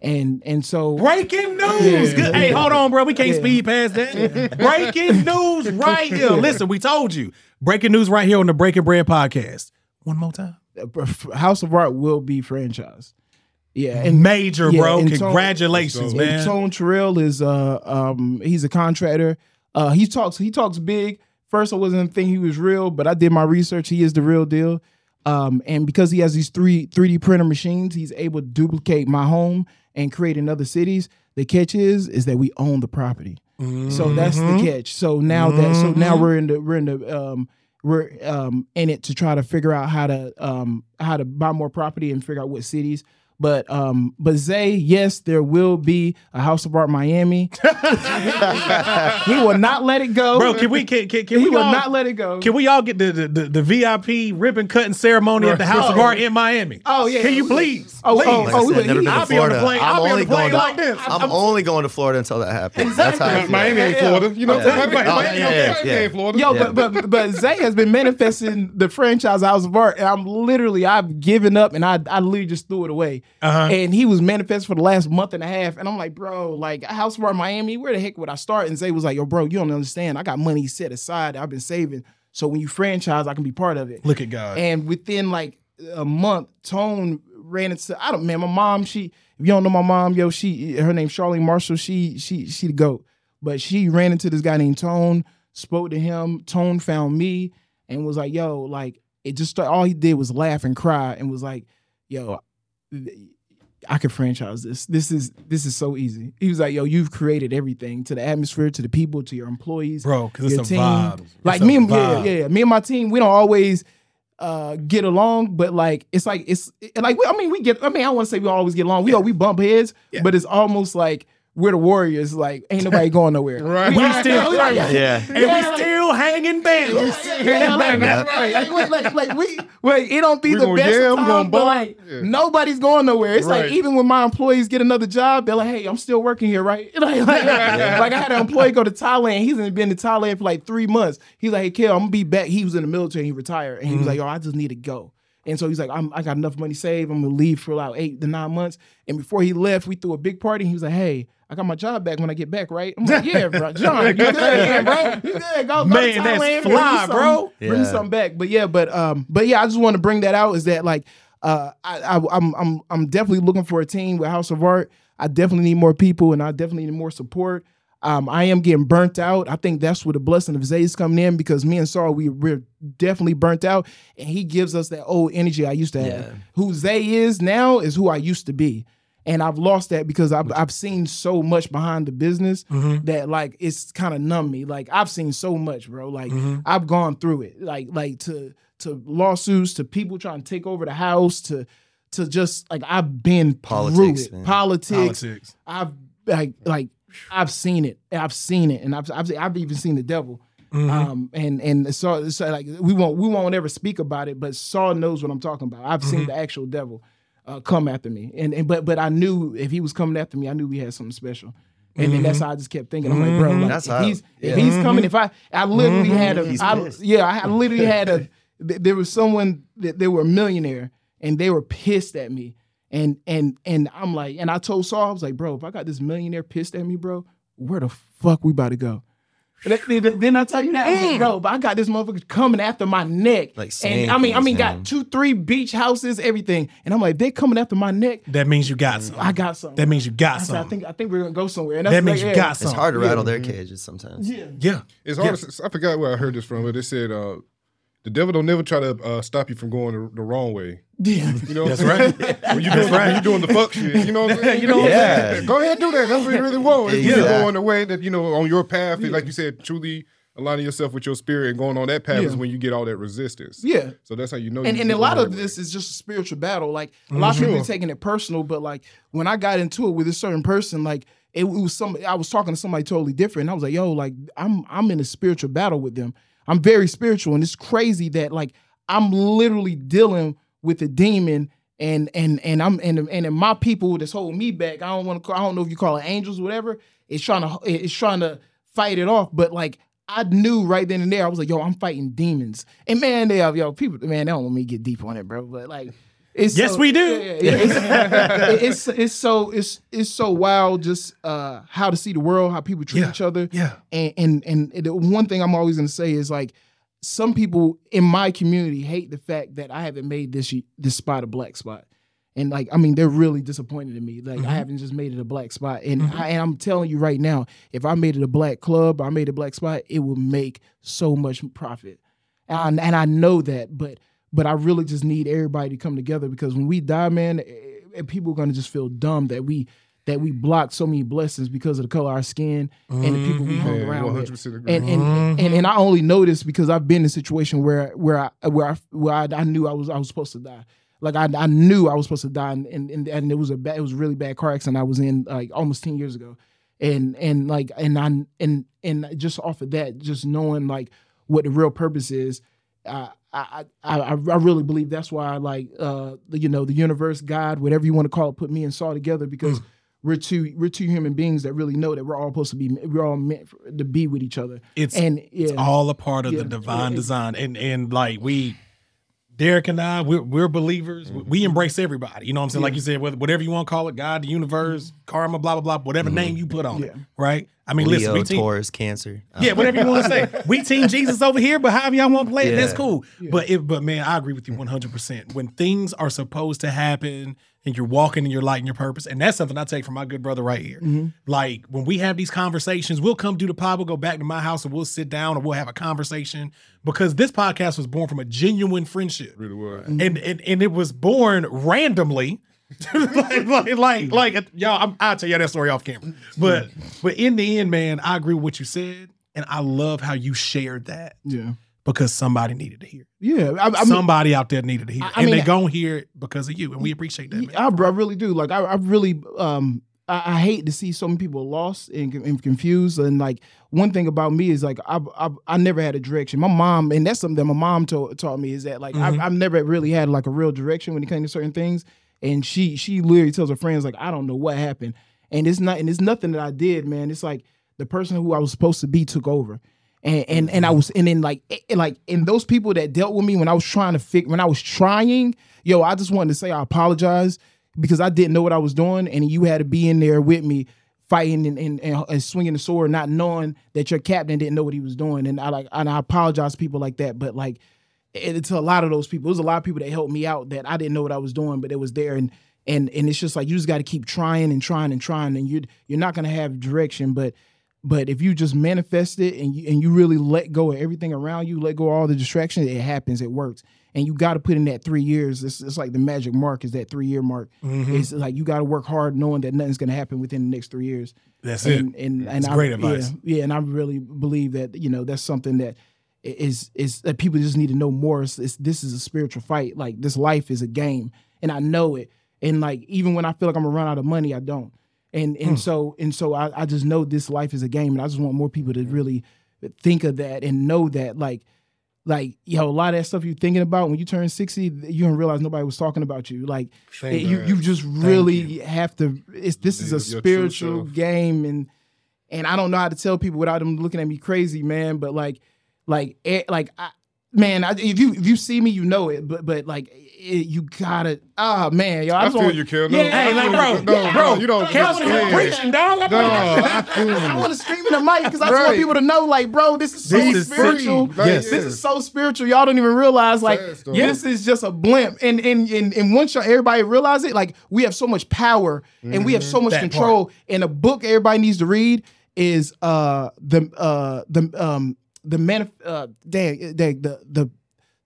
and and so Breaking news. Yeah. Hey, hold on, bro. We can't Yeah. speed past that. Breaking news right here. Listen, we told you. Breaking news right here on the Breaking Bread podcast. One more time. Uh, House of Art will be franchised. Yeah, and Major, yeah, bro. and Congratulations, Let's man. Tone Terrell is uh um he's a contractor. Uh he talks he talks big. First I wasn't thinking he was real, but I did my research. He is the real deal. Um and because he has these three 3D printer machines, he's able to duplicate my home and create in other cities. The catch is is that we own the property. So that's the catch. So now that so now we're in the we're in the um we're um in it to try to figure out how to um how to buy more property and figure out what cities. But um, but Zay, yes, there will be a House of Art Miami. he will not let it go, Bro, can we can, can, can He we will all, not let it go. Can we all get the the, the, the VIP ribbon cutting ceremony at the House of Art in Miami? Oh, yeah. Can you please? Oh, please? oh, Like I oh, we said, never he- been to I'll be on the Florida. plane- I'm I'll be on only the plane going to, like this. I'm only going to Florida until that happens. That's how I feel. Miami ain't Florida. You know, Yeah. Miami, Oh, Miami, yeah, Miami yeah. ain't Florida. Yo, Yeah. but but but Zay has been manifesting the franchise House of Art, and I'm literally I've given up, and I I literally just threw it away. Uh-huh. And he was manifest for the last month and a half, and I'm like, bro, like House of Miami, where the heck would I start? And Zay was like, yo, bro, you don't understand. I got money set aside. I've been saving, so when you franchise, I can be part of it. Look at God. And within like a month, Tone ran into I don't man, my mom, she if you don't know my mom, yo, she her name's Charlene Marshall, she she she the goat. But she ran into this guy named Tone, spoke to him, Tone found me and was like, yo, like it just started, all he did was laugh and cry and was like, yo, I could franchise this. This is this is so easy. He was like, yo, you've created everything to the atmosphere, to the people, to your employees Bro, because it's your a team. vibe. Like a me and yeah, vibe. yeah, yeah, me and my team, we don't always uh get along, but like it's like it's like I mean we get I mean I want to say we always get along. We know we bump heads, but it's almost like we're the warriors. Like ain't nobody going nowhere. Right. We We still still- Yeah. And we still hanging banners. yeah, like, that's right. Like, wait, like, like we, wait, it don't be We the best yell, of we times, gonna but like Yeah. nobody's going nowhere. It's Right. like even when my employees get another job, they're like, "Hey, I'm still working here, right?" Like, like, like I had an employee go to Thailand. He's been in Thailand for like three months. He's like, "Hey, Kel, I'm gonna be back." He was in the military. He retired, and he was mm-hmm. like, "Yo, I just need to go." And so he's like, I'm, I got enough money saved. I'm gonna leave for about eight to nine months. And before he left, we threw a big party. He was like, Hey, I got my job back when I get back, right? I'm like, Yeah, bro, John, you good, yeah, bro? You good? Go, go Man, to that's Thailand, bring fly, me something- bro. Bring Yeah. something back. But yeah, but um, but yeah, I just want to bring that out. Is that like, uh, I, I I'm I'm I'm definitely looking for a team with House of Art. I definitely need more people, and I definitely need more support. Um, I am getting burnt out. I think that's where the blessing of Zay is coming in because me and Saul, we we're definitely burnt out, and he gives us that old energy I used to have. Yeah. Who Zay is now is who I used to be, and I've lost that because I've mm-hmm. I've seen so much behind the business mm-hmm. that like it's kind of numb me. Like I've seen so much, bro. Like mm-hmm. I've gone through it. Like like to to lawsuits, to people trying to take over the house, to to just like I've been Politics, through it. Politics. Politics. I've like like I've seen it. I've seen it, and I've I've, I've even seen the devil. Mm-hmm. Um, and and so, so like we won't we won't ever speak about it, but Saul knows what I'm talking about. I've seen mm-hmm. the actual devil uh, come after me, and, and but but I knew if he was coming after me, I knew we had something special. And then that's mm-hmm. how I just kept thinking. I'm like, bro, like, That's if how- he's if he's coming, if I I literally had a I, yeah, I literally had a th- there was someone that they were a millionaire and they were pissed at me. And and and I'm like, and I told Saul, I was like, bro, if I got this millionaire pissed at me, bro, where the fuck we about to go? Then- then- Then I tell you that, I was like, bro, but I got this motherfucker coming after my neck. Like and I mean, I mean, man. got two, three beach houses, everything. And I'm like, they coming after my neck. That means you got something. I got something. That means you got I, said, I something. think I think we're gonna go somewhere. And that's That means like, you yeah. got It's hard to rattle their cages sometimes. Yeah. Yeah. It's hard. To, I forgot where I heard this from, but they said uh, the devil don't never try to uh, stop you from going the, the wrong way. Yeah. You know, what That's I'm saying? right. when you doing when you doing the fuck shit, you know, what I'm saying? You know what Yeah. saying? Go ahead, do that. That's what you really want. If you're going the way that you know on your path, like you said, truly aligning yourself with your spirit and going on that path is when you get all that resistance. Yeah. So that's how you know. and, you and a lot of the right this is just a spiritual battle. Like a lot of people are taking it personal, but like when I got into it with a certain person, like it, was some I was talking to somebody totally different. And I was like, yo, like I'm I'm in a spiritual battle with them. I'm very spiritual, and it's crazy that like I'm literally dealing with a demon. And and and I'm and and my people that's holding me back. I don't want to. I don't know if you call it angels, or whatever. It's trying to. It's trying to fight it off. But like I knew right then and there, I was like, yo, I'm fighting demons. And man, they have yo people, man, they don't want me get deep on it, bro. But like, it's Yes, so- we do. it's, it's it's so it's it's so wild just uh how to see the world, how people treat Yeah, each other. yeah. And and and the one thing I'm always gonna say is like some people in my community hate the fact that I haven't made this this spot a black spot. And like, I mean, they're really disappointed in me. Like, Mm-hmm. I haven't just made it a black spot. And, I, and I'm telling you right now, if I made it a black club, I made it a black spot, it would make so much profit. And, and I know that, but but I really just need everybody to come together because when we die, man, eh, eh, people are gonna just feel dumb that we that we blocked so many blessings because of the color of our skin and the people we hung Yeah, around with. 100% agree. And and, and and I only know this because I've been in a situation where where I where I where I, I knew I was I was supposed to die. like I, I knew I was supposed to die, and and, and, and it was a bad, it was a really bad car accident I was in like almost ten years ago, and and like and I and and just off of that, just knowing like what the real purpose is, uh, I I I really believe that's why like uh the, you know the universe, God, whatever you want to call it, put me and Saul together because. We're two, we're two human beings that really know that we're all supposed to be, we're all meant for, to be with each other. It's and yeah, it's all a part of Yeah, the divine yeah. design, and and like we. Derek and I, we're, we're believers. We- We mm-hmm. embrace everybody. You know what I'm saying? Like you said, whether- whatever you want to call it, God, the universe, mm-hmm. karma, blah, blah, blah, whatever mm-hmm. name you put on it. Right? I mean, listen, Leo, we team, Taurus, Cancer. Uh, yeah, whatever you want to say. We team Jesus over here, but however y'all want to play it, that's Yeah. cool. But it, but man, I agree with you 100%. When things are supposed to happen and you're walking in your light and your purpose, and that's something I take from my good brother right here. Mm-hmm. Like when we have these conversations, we'll come do the pod, we'll go back to my house and we'll sit down and we'll have a conversation because this podcast was born from a genuine friendship. Really was. And, and and it was born randomly. like, like, like, like, y'all, I'm, I'll tell y'all that story off camera. But, but in the end, man, I agree with what you said, and I love how you shared that yeah, because somebody needed to hear. it. yeah. I, I mean, somebody out there needed to hear, it. I- I and mean, they gonna hear it because of you, and we appreciate that. Man. I, I really do. Like I, I really um I, I hate to see so many people lost and, and confused. And like one thing about me is like I've I never had a direction. My mom, and that's something that my mom taught taught me is that like I've, I've never really had like a real direction when it came to certain things. And she she literally tells her friends like I don't know what happened, and it's not and it's nothing that I did, man. It's like the person who I was supposed to be took over. And, and and I was and then like eh, like and those people that dealt with me when I was trying to figure when I was trying, yo, I just wanted to say I apologize because I didn't know what I was doing, and you had to be in there with me fighting and, and, and, and swinging the sword, not knowing that your captain didn't know what he was doing. And I like and I apologize to people like that, but like it, it's a lot of those people. There's a lot of people that helped me out that I didn't know what I was doing, but it was there and and and it's just like you just got to keep trying and trying and trying, and you you're not gonna have direction, but but if you just manifest it and you, and you really let go of everything around you, let go of all the distractions, it happens, it works. And you got to put in that three years. It's, it's like the magic mark is that three year mark. Mm-hmm. It's like you got to work hard knowing that nothing's going to happen within the next three years. That's it. and, And, and It's I, great yeah, advice. Yeah, and I really believe that you know that's something that is is that people just need to know more. It's, it's, this is a spiritual fight. Like this life is a game, and I know it. And like even when I feel like I'm gonna run out of money, I don't. And Hmm. and so and so I, I just know this life is a game, and I just want more people to really think of that and know that like like yo a lot of that stuff you're thinking about when you turn 60 you don't realize nobody was talking about you like it- you you just really you. have to it's this is a Live your true spiritual game and and I don't know how to tell people without them looking at me crazy man but like like eh, like I, man I, if you if you see me you know it but but like it, you gotta ah man yo I, I just feel want- you, Kel. No, Yeah, I Hey, like, feel bro, you. no, bro, no, you don't. Calvin yeah. is preaching, dog. I'm No, like, I I want to scream in the mic because I just want people to know, like, bro, this is so This spiritual. free. Like, Yes. This is so spiritual. Y'all don't even realize, like, Fast, though. this is just a blimp. And and and, and once y'all, everybody realize it, like, we have so much power and we have so much That control. And a book everybody needs to read is uh the uh the um the man uh dang, dang the the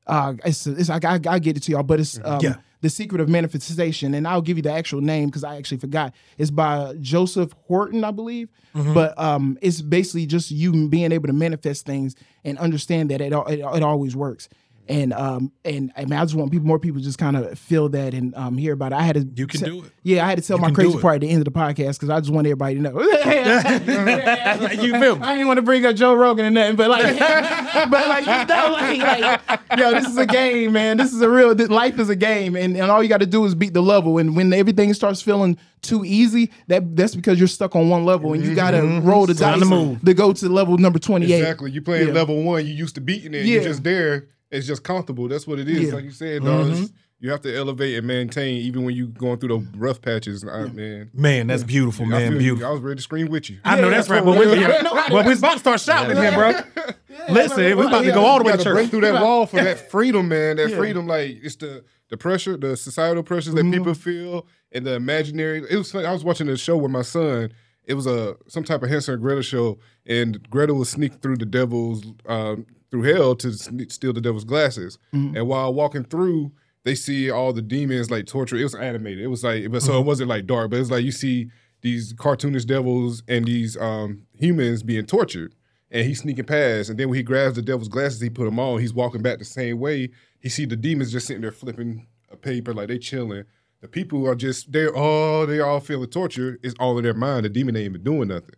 uh it's, it's I, I I get it to y'all, but it's um Yeah. the secret of manifestation, and I'll give you the actual name because I actually forgot. It's by Joseph Horton, I believe. But um, it's basically just you being able to manifest things and understand that it it, it always works. And um and I mean I just want people more people just kind of feel that and um hear about it. I had to You can te- do it. Yeah, I had to tell You my crazy part at the end of the podcast because I just want everybody to know. you feel me? I didn't want to bring up Joe Rogan or nothing, but like, but like, you know, like, like, yo, this is a game, man. This is a real. This, life is a game, and, and all you got to do is beat the level. And when everything starts feeling too easy, that that's because you're stuck on one level, and you got to roll the Time dice to to go to level number twenty eight. Exactly. You playing Yeah. level one, you used to beating it. Yeah. You're just there. It's just comfortable. That's what it is. Yeah. Like you said, dog. Mm-hmm. it's- You have to elevate and maintain even when you going through the rough patches. I, man, Man, that's beautiful, I, man. feel you. Beautiful. I was ready to scream with you. I know that's right. Well, we, yeah. well, we about to start shouting again, bro. Listen, we're about to go all the way You to gotta break through that wall for that freedom, man. That Yeah. freedom, like it's the the pressure, the societal pressures Mm-hmm. that people feel, and the imaginary. It was. funny. I was watching a show with my son. It was a some type of Hansel and Gretel show, and Gretel was sneaking through the devil's um, through hell to steal the devil's glasses. Mm-hmm. And while walking through, they see all the demons like torture. It was animated. It was like, but so Mm-hmm. it wasn't like dark, but it's like you see these cartoonish devils and these um, humans being tortured and he's sneaking past. And then when he grabs the devil's glasses, he put them on. He's walking back the same way. He see the demons just sitting there flipping a paper, like they chilling. The people are just they're all they all feeling torture. It's all in their mind. The demon ain't even doing nothing.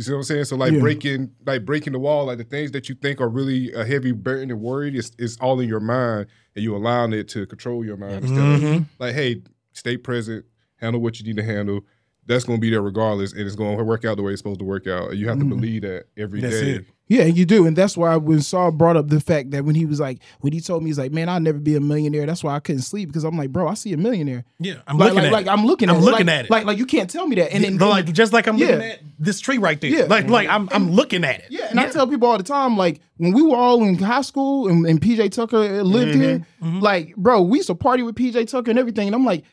You see what I'm saying? So like Yeah. breaking like breaking the wall, like the things that you think are really a heavy burden and worried, it's it's all in your mind, and you allowing it to control your mind Mm-hmm. of like, hey, stay present, handle what you need to handle. That's gonna be there regardless, and it's gonna work out the way it's supposed to work out. You have to mm-hmm. believe that every day. That's it. Yeah, you do, and that's why when Saul brought up the fact that when he was like, when he told me he's like, man, I'll never be a millionaire. That's why I couldn't sleep because I'm like, bro, I see a millionaire. Yeah, I'm like, looking like, at like it. I'm looking I'm at it. looking like, at it. Like, like you can't tell me that. And then, But like just like I'm looking Yeah. at this tree right there. Yeah. Like like mm-hmm. I'm I'm looking at it. Yeah, and I tell people all the time, like when we were all in high school and, and PJ Tucker lived mm-hmm. here, Mm-hmm. like, bro, we used to party with PJ Tucker and everything. And I'm like,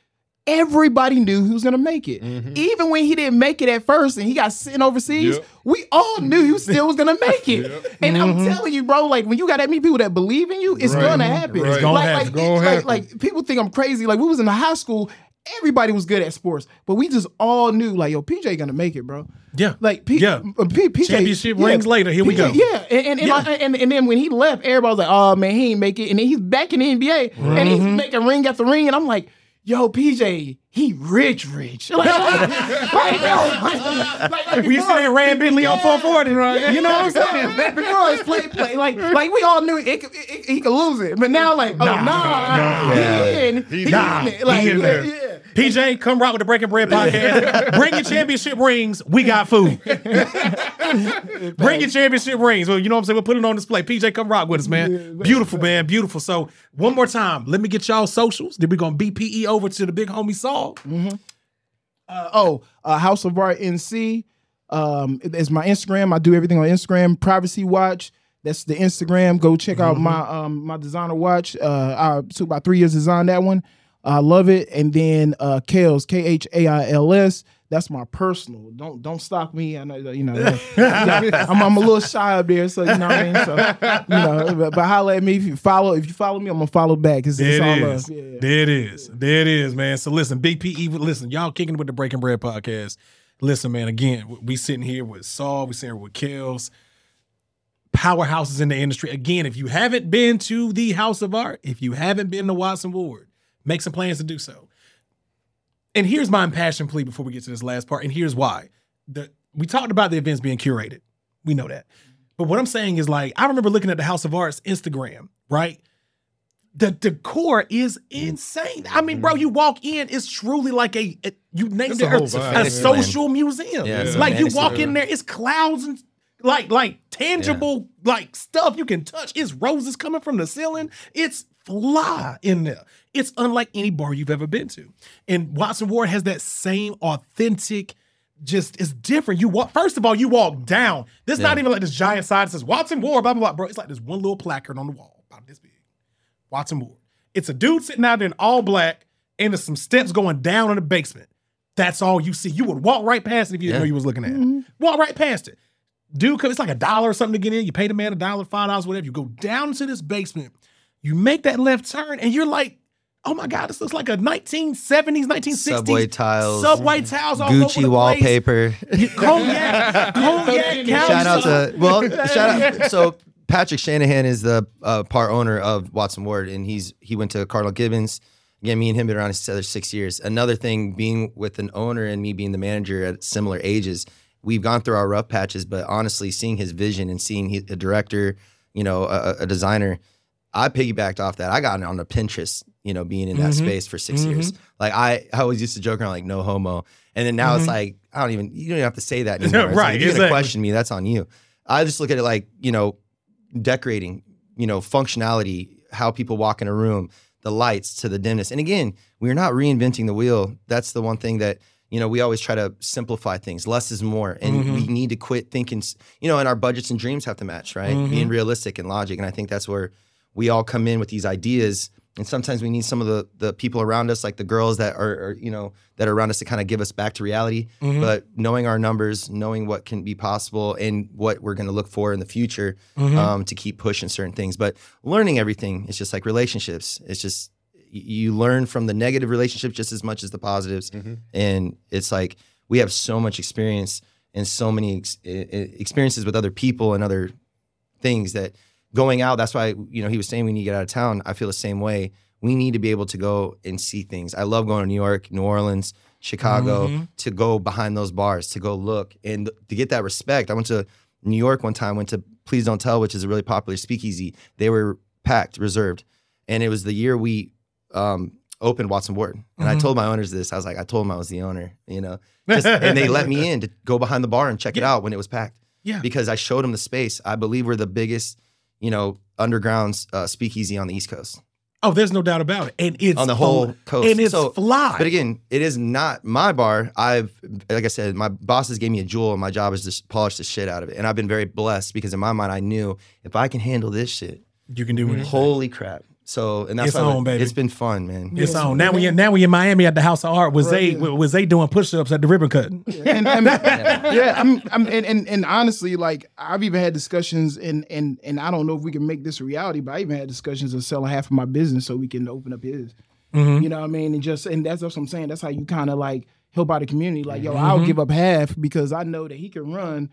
everybody knew he was gonna make it. Mm-hmm. Even when he didn't make it at first and he got sent overseas, Yep. we all knew he still was gonna make it. And Mm-hmm. I'm telling you, bro, like when you got that many people that believe in you, it's Right. gonna happen. Right. It's gonna like, happen. Like, It's gonna like, happen. like people think I'm crazy. Like we was in the high school. Everybody was good at sports, but we just all knew, like, yo, PJ gonna make it, bro. Yeah. Like, P- Yeah. uh, P- PJ, Championship rings later. Here we go. Yeah, and and, and, I- and and then when he left, everybody was like, "Oh man, he ain't make it." And then he's back in the NBA, and he's making ring after ring, and I'm like, "Yo, PJ, he rich, rich." Like, like, like, like, like, like We used to say Rand Bentley on 440, right? You know what I'm saying? Before it's play, play, like, like we all knew it, could- it, it- he could lose it, but now, like, oh nah, nah, he in, he, Nah, in it. Like, he in there. yeah. PJ, come rock with the Breaking Bread podcast. Bring your championship rings. We got food. Bring your championship rings. Well, you know what I'm saying? We'll put it on display. PJ, come rock with us, man. Beautiful, man. Beautiful. So, one more time, let me get y'all socials. Then we're going to BPE over to the big homie Saul. Uh, oh, uh, House of Art NC. Um, it's my Instagram. I do everything on Instagram. Privacy Watch. That's the Instagram. Go check out my um my designer watch. Uh, I took about three years to design that one. I love it. And then uh, Kales K H A I L S. That's my personal. Don't don't stalk me. I know you know. I'm, I'm a little shy up there, so you know what I mean. So you know, but, but holla at me if you follow. If you follow me, I'm gonna follow back. It's, it's There all it love. is. Yeah. There it is. There it is, man. So listen, Big BPE, listen, y'all kicking with the Breaking Bread podcast. Listen, man, again, we sitting here with Saul, we sitting here with Kels, powerhouses in the industry. Again, if you haven't been to the House of Art, if you haven't been to Watts and Ward, make some plans to do so. And here's my impassioned plea before we get to this last part, and here's why. The we talked about the events being curated. We know that. But what I'm saying is like, I remember looking at the House of Arts Instagram, right? the decor is insane. I mean, bro, you walk in, it's truly like a, it- you named it a a, a social museum. Yeah, a like you walk in there, it's clouds and like like tangible like stuff you can touch. It's roses coming from the ceiling. It's fly in there. It's unlike any bar you've ever been to. And Watts and Ward has that same authentic. Just it's different. You walk first of all, you walk down. This not Yeah. even like this giant sign that says Watts and Ward, blah blah blah. Bro, it's like this one little placard on the wall, about this big. Watts and Ward. It's a dude sitting out there in all black, and there's some steps going down in the basement. That's all you see. You would walk right past it if you didn't Yeah. know you was looking at it. Mm-hmm. Walk right past it. Dude, it's like a dollar or something to get in. You pay the man a dollar, five dollars, whatever. You go down to this basement. You make that left turn, and you're like, "Oh my god, this looks like a 1970s, 1960s Subway tiles, subway tiles, all over Gucci the place. wallpaper. cognac, cognac. shout out to well, shout out. So Patrick Shanahan is the uh, part owner of Watts and Ward, and he's he went to Cardinal Gibbons. Again, me and him been around each other six years. Another thing, being with an owner and me being the manager at similar ages, we've gone through our rough patches. But honestly, seeing his vision and seeing he, a director, you know, a, a designer, I piggybacked off that. I got on the Pinterest, you know, being in that Mhm. space for 6 Mhm. years. Like I, I always used to joke around like no homo, and then now it's like I don't even you don't even have to say that anymore. It's like, Right, if you're gonna question me, that's on you. I just look at it like you know, decorating, you know, functionality, how people walk in a room, the lights to the dimness. And again, we're not reinventing the wheel. That's the one thing that you know we always try to simplify things. Less is more, and Mhm. we need to quit thinking. You know, and our budgets and dreams have to match, right? Mhm. Being realistic and logic, and I think that's where we all come in with these ideas. And sometimes we need some of the the people around us, like the girls that are, are you know that are around us, to kind of give us back to reality. Mhm. But knowing our numbers, knowing what can be possible, and what we're going to look for in the future, Mhm. um, to keep pushing certain things. But learning everything is just like relationships. It's just you learn from the negative relationships just as much as the positives. Mhm. And it's like we have so much experience and so many ex- experiences with other people and other things that going out. That's why you know he was saying when you get out of town, I feel the same way. We we need to be able to go and see things. I love going to New York, New Orleans, Chicago Mm-hmm. to go behind those bars, to go look and to get that respect. I went to New York one time, went to Please Don't Tell, which is a really popular speakeasy. They were packed, reserved. And it was the year we um, opened Watts and Ward. And I Mhm. told my owners this. I was like, I told them I was the owner, you know. Just, and they let me in to go behind the bar and check it out when it was packed Yeah. because I showed them the space. I believe we're the biggest, you know, underground uh, speakeasy on the East Coast, Oh, there's no doubt about it. And it's on the whole fl- coast. and it's so, fly. but again, it is not my bar. I've, like I said, my bosses gave me a jewel, and my job is to polish the shit out of it. And I've been very blessed because in my mind, I knew if I can handle this shit, you can do it. holy crap. So, and that's It's why on, baby. it's been fun, man. It's Yeah, on. so Now we that- in now we in Miami at the House of Art. Was Right, they yeah. was they doing push ups at the ribbon cutting? and, and yeah, I'm, I'm and, and and honestly, like I've even had discussions, and and and I don't know if we can make this a reality, but I even had discussions of selling half of my business so we can open up his. Mm-hmm. You know what I mean? And just and that's what I'm saying. That's how you kind of like help out the community. Like, yo, I'll give up half because I know that he can run.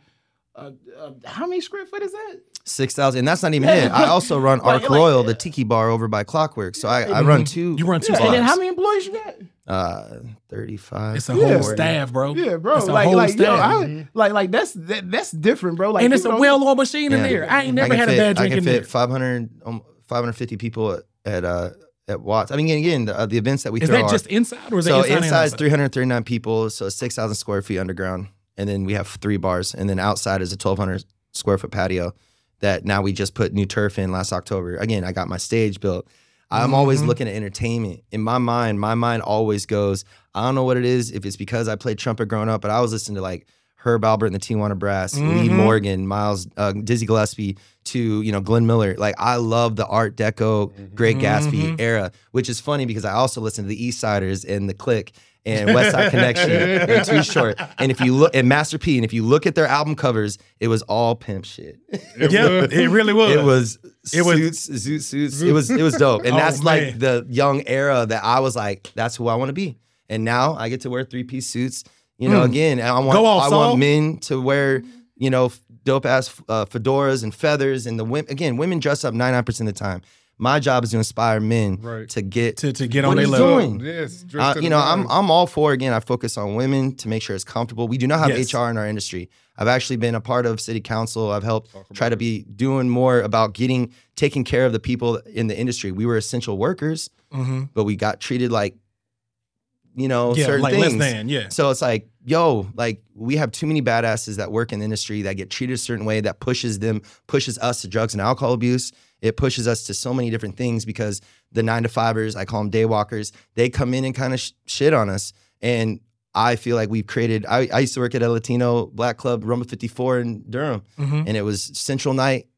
Uh, uh, how many square foot is that? Six thousand, and that's not even it. I also run Like- Arc like- Royal, the tiki bar over by Clockwork. So I, I run two. You run two Yeah, and then how many employees you got? Uh, thirty-five. It's a Yeah. whole staff, bro. Yeah, bro. It's a like, whole like, yo, staff. I, like, like that's that, that's different, bro. Like, and it's a well-oiled machine in there. I ain't never can had fit, a bad drink I can fit there. 500, um, 550 people at, at uh at Watts. I mean, again, again the, uh, the events that we Is throw that are- just inside or is so that inside? and inside is 339 people, so 6,000 square feet underground, and then we have three bars, and then outside is a 1,200 square foot patio that now we just put new turf in last October. Again, I got my stage built. I'm always Mhm. looking at entertainment. In my mind, my mind always goes, I don't know what it is, if it's because I played trumpet growing up, but I was listening to like Herb Alpert and the Tijuana Brass, Lee Mhm. Morgan, Miles, uh, Dizzy Gillespie, to you know Glenn Miller. Like I love the Art Deco, Great Gatsby Mhm. era, which is funny because I also listen to the East Siders and the Click and West Side Connection and Too Short. And if you look at Master P, and if you look at their album covers, it was all pimp shit. Yeah, it really was. It was It was- suits, zoot suits. It was it was dope, and Oh, that's man. like the young era that I was like, that's who I want to be. And now I get to wear three piece suits. You know, Mm. again, I want Go off, I Saul. want men to wear you know dope ass uh, fedoras and feathers, and the women again, women dress up ninety nine percent of the time. My job is to inspire men Right. to get to, to get on their he's level. doing. Yes. uh, you the know, I'm. I'm all for again. I focus on women to make sure it's comfortable. We do not have Yes. HR in our industry. I've actually been a part of city council. I've helped try to be doing more about getting taking care of the people in the industry. We were essential workers, Mhm. but we got treated like, you know, Yeah, certain like things. less than, yeah. So it's like, yo, like we have too many badasses that work in the industry that get treated a certain way that pushes them, pushes us to drugs and alcohol abuse. It pushes us to so many different things because the nine to fivers, I call them day walkers, they come in and kind of sh- shit on us. And I feel like we've created, I, I used to work at a Latino black club, Rumba 54 in Durham, Mhm. and it was Central Night,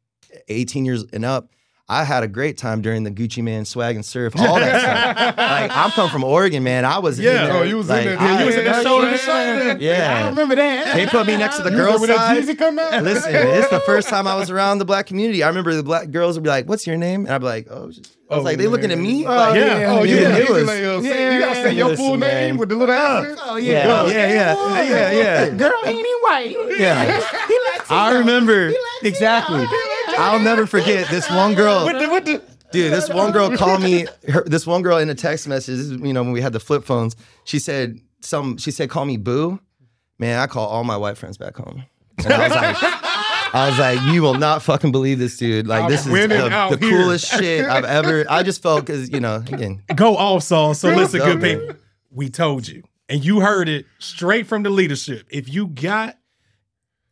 18 years and up. I had a great time during the Gucci Mane swag and surf, all that stuff. Like I'm from from Oregon, man. I was Yeah. in there. Oh, you was in like, there. I- Yeah, you was in there shoulder to shoulder. Yeah. I remember that. They put me next to the girls' there when side. Jeezy come out? Listen, it's the first time I was around the black community. I remember the black girls would be like, "What's your name?" And I'd be like, "Oh." just- I was Oh, like, "They looking at me?" Oh, Like, yeah. Oh, you Yeah, yeah, it was- like, uh, say, you gotta say your Listen, full name man. with the little accent. Oh Yeah, yeah, yeah, yeah, yeah. Girl, ain't he white? Yeah. he Latino. I remember He Latino. exactly. He Latino. I'll never forget this one girl. What the, what the? Dude, this one girl called me. Her, this one girl in a text message. This is, you know, when we had the flip phones. She said some. She said, "Call me Boo." Man, I call all my white friends back home. And I was like, I was like, you will not fucking believe this dude. Like, I'm this is the, the coolest shit I've ever. I just felt because you know, again, Go off, Saul. So listen, go, good people. We told you. And you heard it straight from the leadership. If you got,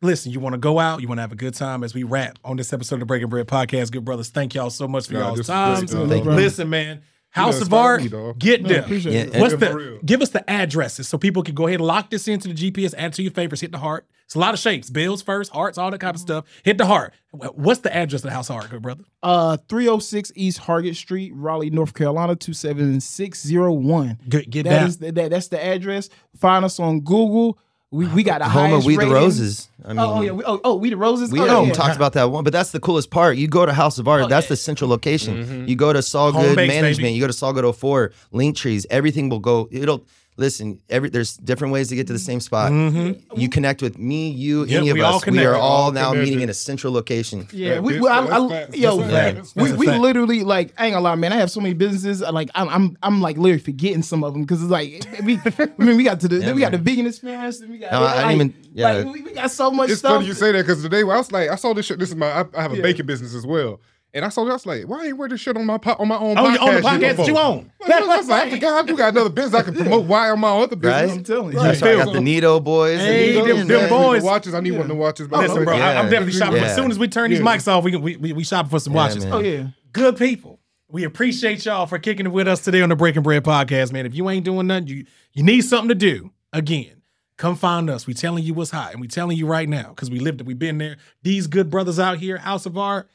listen, you want to go out, you want to have a good time as we wrap on this episode of the Breaking Bread Podcast. Good brothers, thank y'all so much for Nah, y'all's time. great, dog. Thank you. Listen, man. House of Art, me, get No, them. Yeah, What's the give us the addresses so people can go ahead and lock this into the GPS, add to your favorites, hit the heart. It's a lot of shapes, bills first, hearts, all that kind of stuff. Hit the heart. What's the address of the House of Art, good brother? Uh, 306 East Hargett Street, Raleigh, North Carolina, 27601. Get, get That down. is that, that's the address. Find us on Google. We we got a home of We the rating. Roses. I mean, Oh, oh yeah. We, oh, oh, we the roses. We oh, haven't yeah. talked about that one, but that's the coolest part. You go to House of Art, Oh, that's yeah. the central location. Mm-hmm. You go to Saul Home Good base, Management, baby. you go to Saul Good 04, Link Trees, everything will go. It'll listen, every there's different ways to get to the same spot. Mm-hmm. You connect with me, you, Yep, any of we all us. We are all All now connected. meeting in a central location. Yeah, Yeah, we, we I, I, yo, That's facts. facts. we, we literally like I ain't gonna lie, man. I have so many businesses. I, Like I'm, I'm, I'm like literally forgetting some of them because it's like we, I mean, we got to the, Yeah, we got the man. vegan experience. And we got, No, I didn't even- yeah. like, we, we got so much It's stuff. funny you say that because today I was like, I saw this shit. This is my, I, I have a Yeah. baking business as well. And I saw, I was like, why I ain't wear this shit on my po- on my own On, podcast? on the podcast that you own. Like, I was like, I forgot I do got another business I can promote. Why on my other business? Right? I'm telling you. That's why I got the Nito boys. Hey, you know, them- them boys. The watches. I need one of the watches. but Listen, bro, I, I'm definitely shopping. Yeah. As soon as we turn these mics off, we, can- we we we shopping for some Yeah, watches. man. Oh yeah. Good people. We appreciate y'all for kicking it with us today on the Breaking Bread podcast, man. If you ain't doing nothing, you you need something to do. Again, come find us. We telling you what's hot, and we telling you right now because we lived it. We been there. These good brothers out here, House of Art,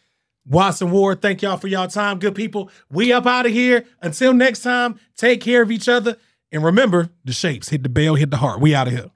Watts and Ward. Thank y'all for y'all time, good people. We up out of here. Until next time, take care of each other, and remember the shapes. Hit the bell, hit the heart. We out of here.